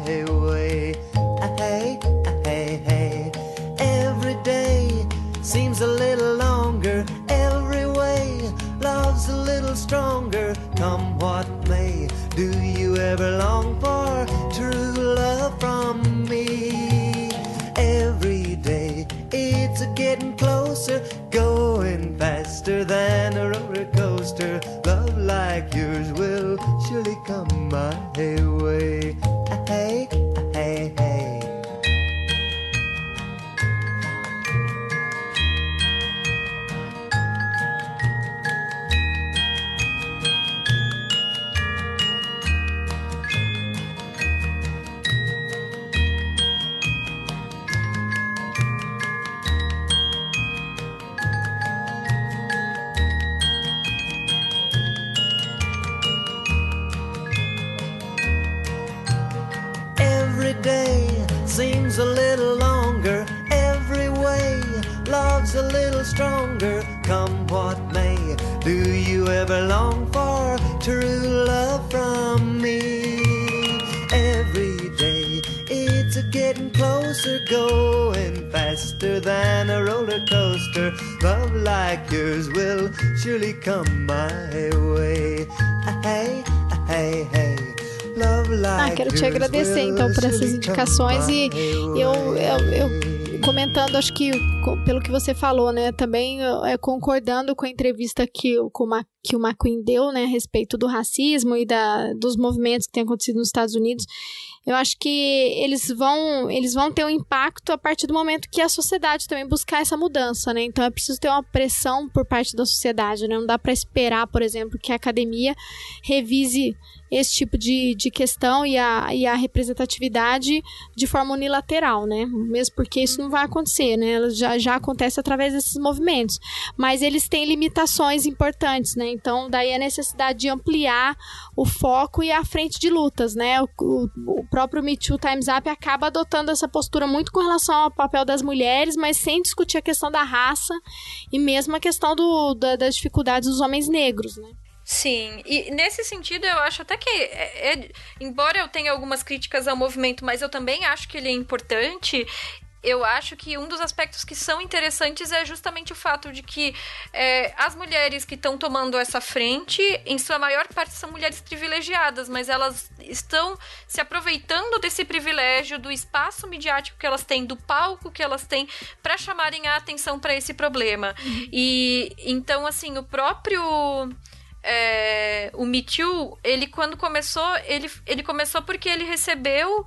faster than a roller coaster. Love like yours will surely come my way. Going faster than a roller coaster. Love like yours will surely come my way. Hey, hey, hey. Ah, quero te agradecer então por essas indicações e eu, eu, eu comentando, acho que pelo que você falou, né, também é, concordando com a entrevista que, com uma, que o McQueen deu, né, a respeito do racismo e da, dos movimentos que têm acontecido nos Estados Unidos. Eu acho que eles vão, eles vão ter um impacto a partir do momento que a sociedade também buscar essa mudança, né? Então é preciso ter uma pressão por parte da sociedade, né? Não dá para esperar, por exemplo, que a academia revise esse tipo de, de questão e a, e a representatividade de forma unilateral, né? Mesmo porque isso não vai acontecer, né? Já, já acontece através desses movimentos. Mas eles têm limitações importantes, né? Então, daí a necessidade de ampliar o foco e a frente de lutas, né? O, o, o próprio Me Too Times Up acaba adotando essa postura muito com relação ao papel das mulheres, mas sem discutir a questão da raça e mesmo a questão do, da, das dificuldades dos homens negros, né? Sim, e nesse sentido eu acho até que, é, é, embora eu tenha algumas críticas ao movimento, mas eu também acho que ele é importante. Eu acho que um dos aspectos que são interessantes é justamente o fato de que é, as mulheres que estão tomando essa frente, em sua maior parte, são mulheres privilegiadas, mas elas estão se aproveitando desse privilégio, do espaço midiático que elas têm, do palco que elas têm, para chamarem a atenção para esse problema. Uhum. E então, assim, o próprio é, o Me Too, ele quando começou, ele, ele começou porque ele recebeu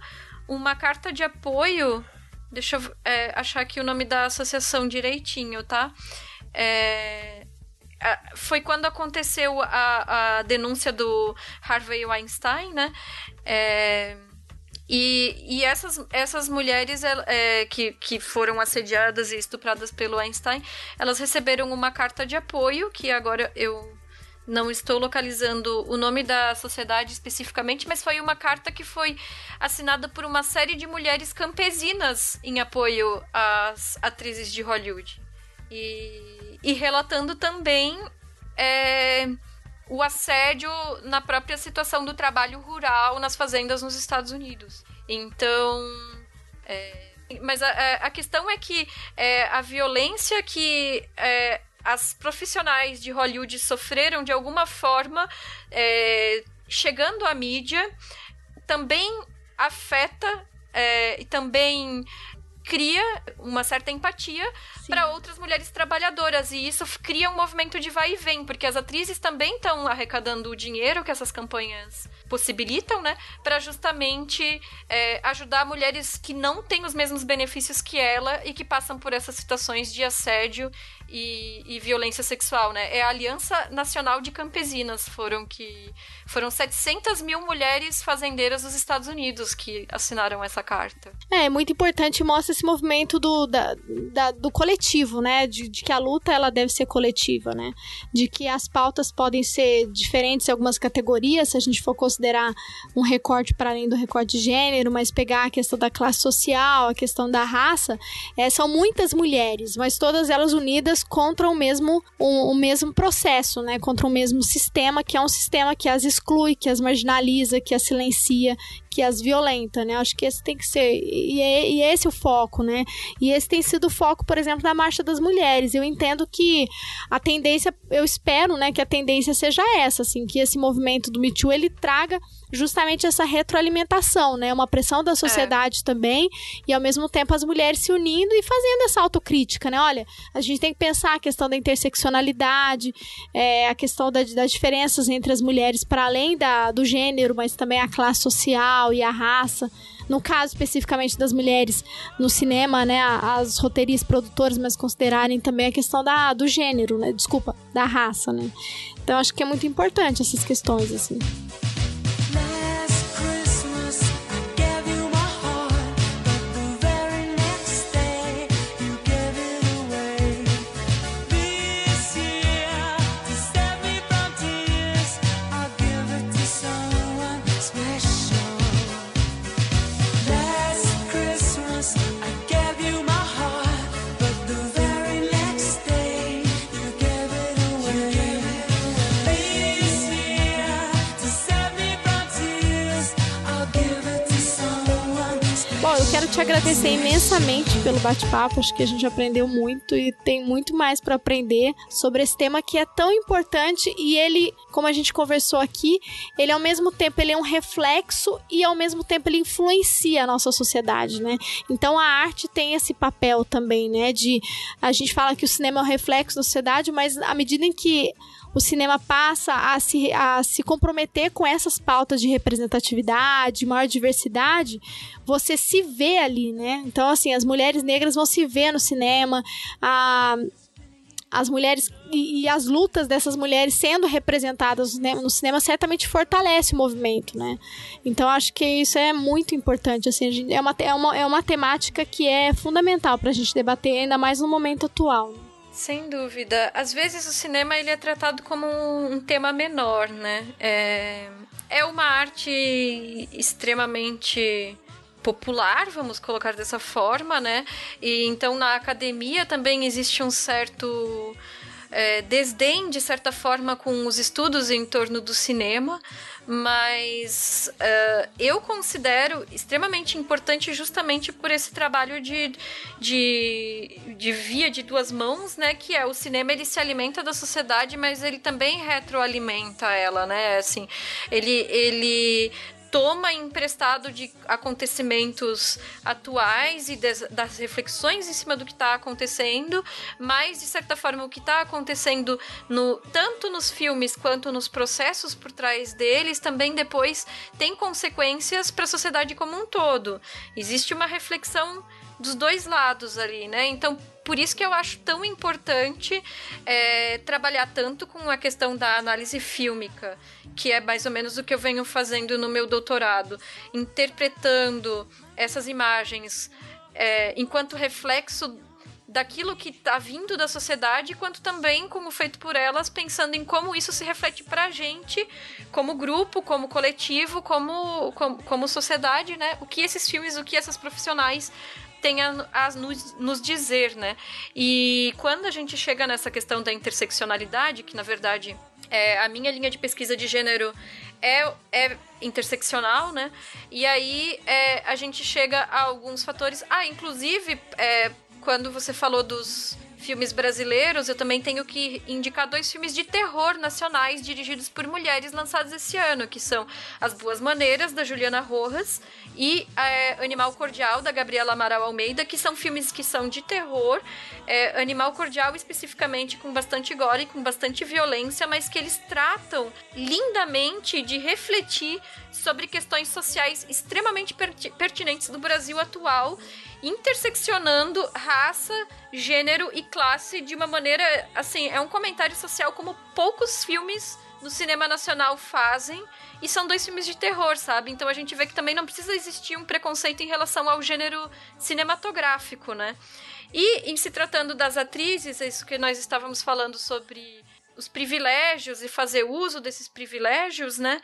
uma carta de apoio. Deixa eu é, achar aqui o nome da associação direitinho, tá? É, foi quando aconteceu a, a denúncia do Harvey Weinstein, né? É, e, e essas, essas mulheres é, que, que foram assediadas e estupradas pelo Einstein, elas receberam uma carta de apoio, que agora eu não estou localizando o nome da sociedade especificamente, mas foi uma carta que foi assinada por uma série de mulheres campesinas em apoio às atrizes de Hollywood. E, e relatando também é, o assédio na própria situação do trabalho rural nas fazendas nos Estados Unidos. Então. É, mas a, a, questão é que é, a violência que é, as profissionais de Hollywood sofreram de alguma forma é, chegando à mídia também afeta é, e também cria uma certa empatia para outras mulheres trabalhadoras. E isso cria um movimento de vai e vem, porque as atrizes também estão arrecadando o dinheiro que essas campanhas possibilitam, né, para justamente é, ajudar mulheres que não têm os mesmos benefícios que ela e que passam por essas situações de assédio e, e, violência sexual, né? É a Aliança Nacional de Campesinas, foram que foram 700 mil mulheres fazendeiras dos Estados Unidos que assinaram essa carta. É, é muito importante mostra esse movimento do, da, da, do coletivo, né? De, de, que a luta ela deve ser coletiva, né? De que as pautas podem ser diferentes em algumas categorias, se a gente for considerar um recorte para além do recorte de gênero, mas pegar a questão da classe social, a questão da raça, é, são muitas mulheres, mas todas elas unidas contra o mesmo, o, mesmo processo, né? Contra o mesmo sistema, que é um sistema que as exclui, que as marginaliza, que as silencia, que as violenta, né? Acho que esse tem que ser e, é, e esse é o foco, né? E esse tem sido o foco, por exemplo, da marcha das mulheres. Eu entendo que a tendência, eu espero, né, que a tendência seja essa, assim, que esse movimento do Me Too ele traga justamente essa retroalimentação, né? Uma pressão da sociedade é. também e ao mesmo tempo as mulheres se unindo e fazendo essa autocrítica, né? Olha, a gente tem que pensar a questão da interseccionalidade, é, a questão da, das diferenças entre as mulheres para além da, do gênero, mas também a classe social e a raça. No caso especificamente das mulheres no cinema, né, as roteiristas, produtoras, mas considerarem também a questão da, do gênero, né, desculpa, da raça, né. Então acho que é muito importante essas questões assim. Agradecer imensamente pelo bate-papo. Acho que a gente aprendeu muito e tem muito mais para aprender sobre esse tema que é tão importante e ele, como a gente conversou aqui, ele ao mesmo tempo ele é um reflexo e ao mesmo tempo ele influencia a nossa sociedade, né? Então a arte tem esse papel também, né? De a gente fala que o cinema é um reflexo da sociedade, mas à medida em que o cinema passa a se, a se comprometer com essas pautas de representatividade, maior diversidade, você se vê ali, né? Então, assim, as mulheres negras vão se ver no cinema, a as mulheres e, e, as lutas dessas mulheres sendo representadas né, no cinema certamente fortalece o movimento, né? Então acho que isso é muito importante, assim, é uma, é uma, é uma temática que é fundamental para a gente debater, ainda mais no momento atual. Né? Sem dúvida. Às vezes o cinema ele é tratado como um, tema menor, né? É, é uma arte extremamente popular, vamos colocar dessa forma, né? E então na academia também existe um certo é, desdém, de certa forma, com os estudos em torno do cinema, mas uh, eu considero extremamente importante justamente por esse trabalho de, de, de via de duas mãos, né? Que é o cinema, ele se alimenta da sociedade, mas ele também retroalimenta ela, né? Assim, ele, ele toma emprestado de acontecimentos atuais e des, das reflexões em cima do que está acontecendo, mas de certa forma o que está acontecendo no, tanto nos filmes quanto nos processos por trás deles também depois tem consequências para a sociedade como um todo. Existe uma reflexão dos dois lados ali, né? Então, por isso que eu acho tão importante é, trabalhar tanto com a questão da análise fílmica, que é mais ou menos o que eu venho fazendo no meu doutorado, interpretando essas imagens é, enquanto reflexo daquilo que está vindo da sociedade, quanto também como feito por elas, pensando em como isso se reflete para a gente, como grupo, como coletivo, como, como, como sociedade, né? O que esses filmes, o que essas profissionais tem a, a nos, nos, dizer, né? E quando a gente chega nessa questão da interseccionalidade, que na verdade é, a minha linha de pesquisa de gênero é, é interseccional, né? E aí é, a gente chega a alguns fatores. Ah, inclusive, é, quando você falou dos filmes brasileiros, eu também tenho que indicar dois filmes de terror nacionais dirigidos por mulheres lançados esse ano, que são As Boas Maneiras, da Juliana Rojas, e é, Animal Cordial, da Gabriela Amaral Almeida, que são filmes que são de terror. É, Animal Cordial, especificamente, com bastante gore, com bastante violência, mas que eles tratam lindamente de refletir sobre questões sociais extremamente pertinentes do Brasil atual interseccionando raça, gênero e classe de uma maneira, assim, é um comentário social como poucos filmes no cinema nacional fazem. E são dois filmes de terror, sabe? Então a gente vê que também não precisa existir um preconceito em relação ao gênero cinematográfico, né? E em se tratando das atrizes, é isso que nós estávamos falando sobre os privilégios e fazer uso desses privilégios, né?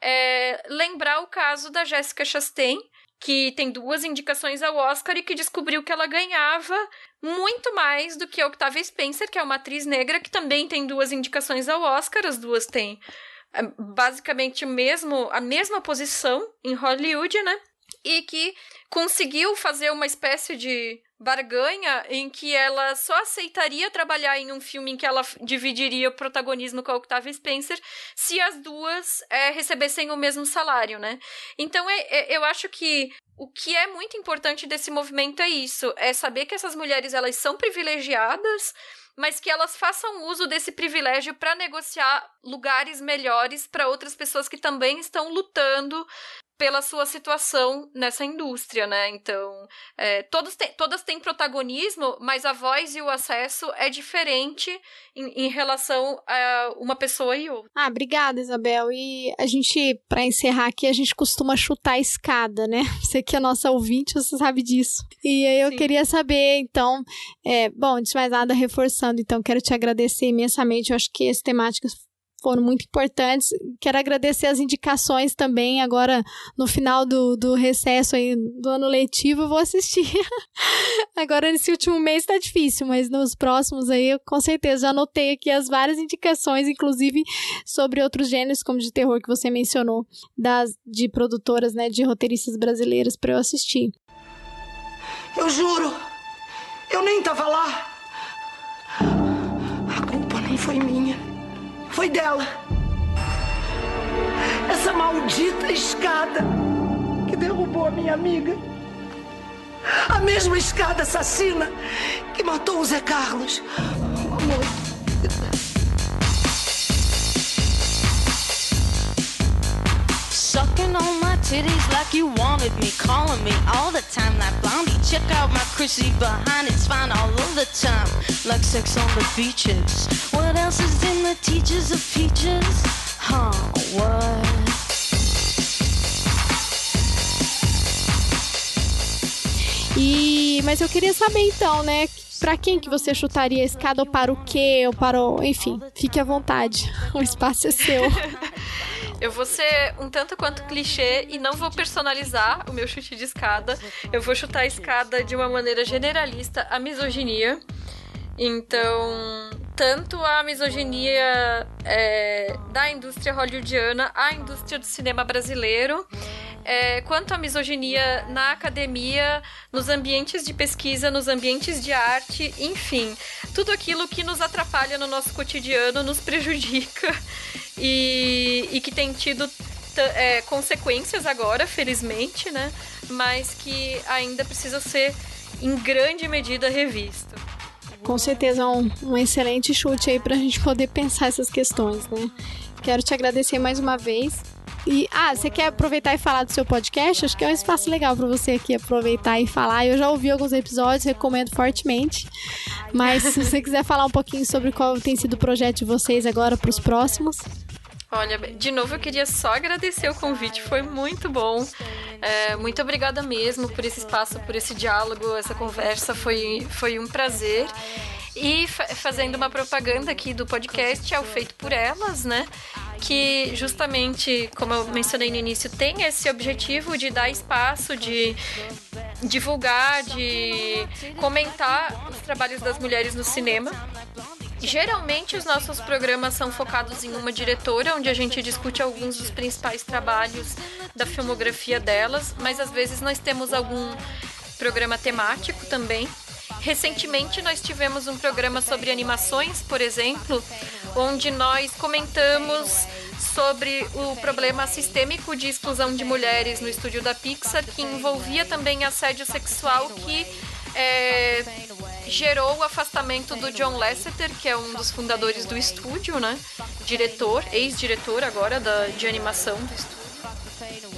É, lembrar o caso da Jéssica Chastain, que tem duas indicações ao Oscar e que descobriu que ela ganhava muito mais do que Octavia Spencer, que é uma atriz negra que também tem duas indicações ao Oscar, as duas têm é, basicamente mesmo a mesma posição em Hollywood, né? E que conseguiu fazer uma espécie de barganha em que ela só aceitaria trabalhar em um filme em que ela dividiria o protagonismo com a Octavia Spencer se as duas é, recebessem o mesmo salário, né? Então é, é, eu acho que o que é muito importante desse movimento é isso, é saber que essas mulheres elas são privilegiadas, mas que elas façam uso desse privilégio para negociar lugares melhores para outras pessoas que também estão lutando pela sua situação nessa indústria, né? Então, é, todos têm, todas têm protagonismo, mas a voz e o acesso é diferente em, em, relação a uma pessoa e outra. Ah, obrigada, Isabel. E a gente, para encerrar aqui, a gente costuma chutar a escada, né? Você que é nossa ouvinte, você sabe disso. E aí eu Sim. queria saber, então, é, bom, antes de mais nada, reforçando, então, quero te agradecer imensamente. Eu acho que esse temática foram muito importantes. Quero agradecer as indicações também. Agora, no final do, do recesso aí, do ano letivo, eu vou assistir. Agora, nesse último mês tá difícil, mas nos próximos aí, eu com certeza já anotei aqui as várias indicações, inclusive sobre outros gêneros, como de terror que você mencionou, das, de produtoras, né, de roteiristas brasileiras para eu assistir. Eu juro, eu nem tava lá. A culpa nem foi minha. Foi dela. Essa maldita escada que derrubou a minha amiga. A mesma escada assassina que matou o Zé Carlos. Amor. Sucking on my titties like you wanted me, calling me all the time like blondie. Check out my Chrissy behind, it's fine all of the time, like sex on the beaches. What else is in the teachers of peaches? Huh, what? E, mas eu queria saber então, né? Para quem que você chutaria a escada ou para o quê? Ou para o. Enfim, fique à vontade. O espaço é seu. Eu vou ser um tanto quanto clichê e não vou personalizar o meu chute de escada. Eu vou chutar a escada de uma maneira generalista a misoginia. Então, tanto a misoginia é, da indústria hollywoodiana, a indústria do cinema brasileiro, é, quanto a misoginia na academia, nos ambientes de pesquisa, nos ambientes de arte, enfim, tudo aquilo que nos atrapalha no nosso cotidiano, nos prejudica e, e que tem tido é, consequências agora, felizmente, né? Mas que ainda precisa ser em grande medida revisto. Com certeza um, um excelente chute aí para a gente poder pensar essas questões, né? Quero te agradecer mais uma vez. E, ah, você quer aproveitar e falar do seu podcast? Acho que é um espaço legal para você aqui aproveitar e falar. Eu já ouvi alguns episódios, recomendo fortemente. Mas se você quiser falar um pouquinho sobre qual tem sido o projeto de vocês agora para os próximos. Olha, de novo eu queria só agradecer o convite, foi muito bom. É, muito obrigada mesmo por esse espaço, por esse diálogo, essa conversa, foi, foi um prazer. E fa fazendo uma propaganda aqui do podcast, é o Feito por Elas, né? Que justamente, como eu mencionei no início, tem esse objetivo de dar espaço, de divulgar, de comentar os trabalhos das mulheres no cinema. Geralmente os nossos programas são focados em uma diretora, onde a gente discute alguns dos principais trabalhos da filmografia delas, mas às vezes nós temos algum programa temático também. Recentemente nós tivemos um programa sobre animações, por exemplo, onde nós comentamos sobre o problema sistêmico de exclusão de mulheres no estúdio da Pixar, que envolvia também assédio sexual que é, gerou o afastamento do John Lasseter, que é um dos fundadores do estúdio, né? Diretor, ex-diretor agora da, de animação do estúdio.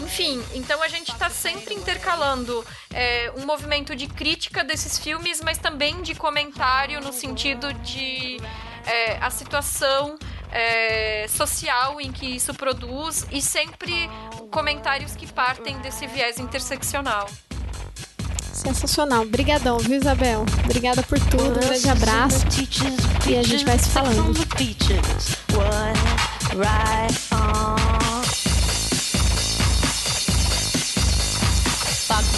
Enfim, então a gente está sempre intercalando é, um movimento de crítica desses filmes, mas também de comentário no sentido de é, a situação é, social em que isso produz e sempre comentários que partem desse viés interseccional. Sensacional. Obrigadão, viu, Isabel? Obrigada por tudo. Um grande abraço. E a gente vai se falando.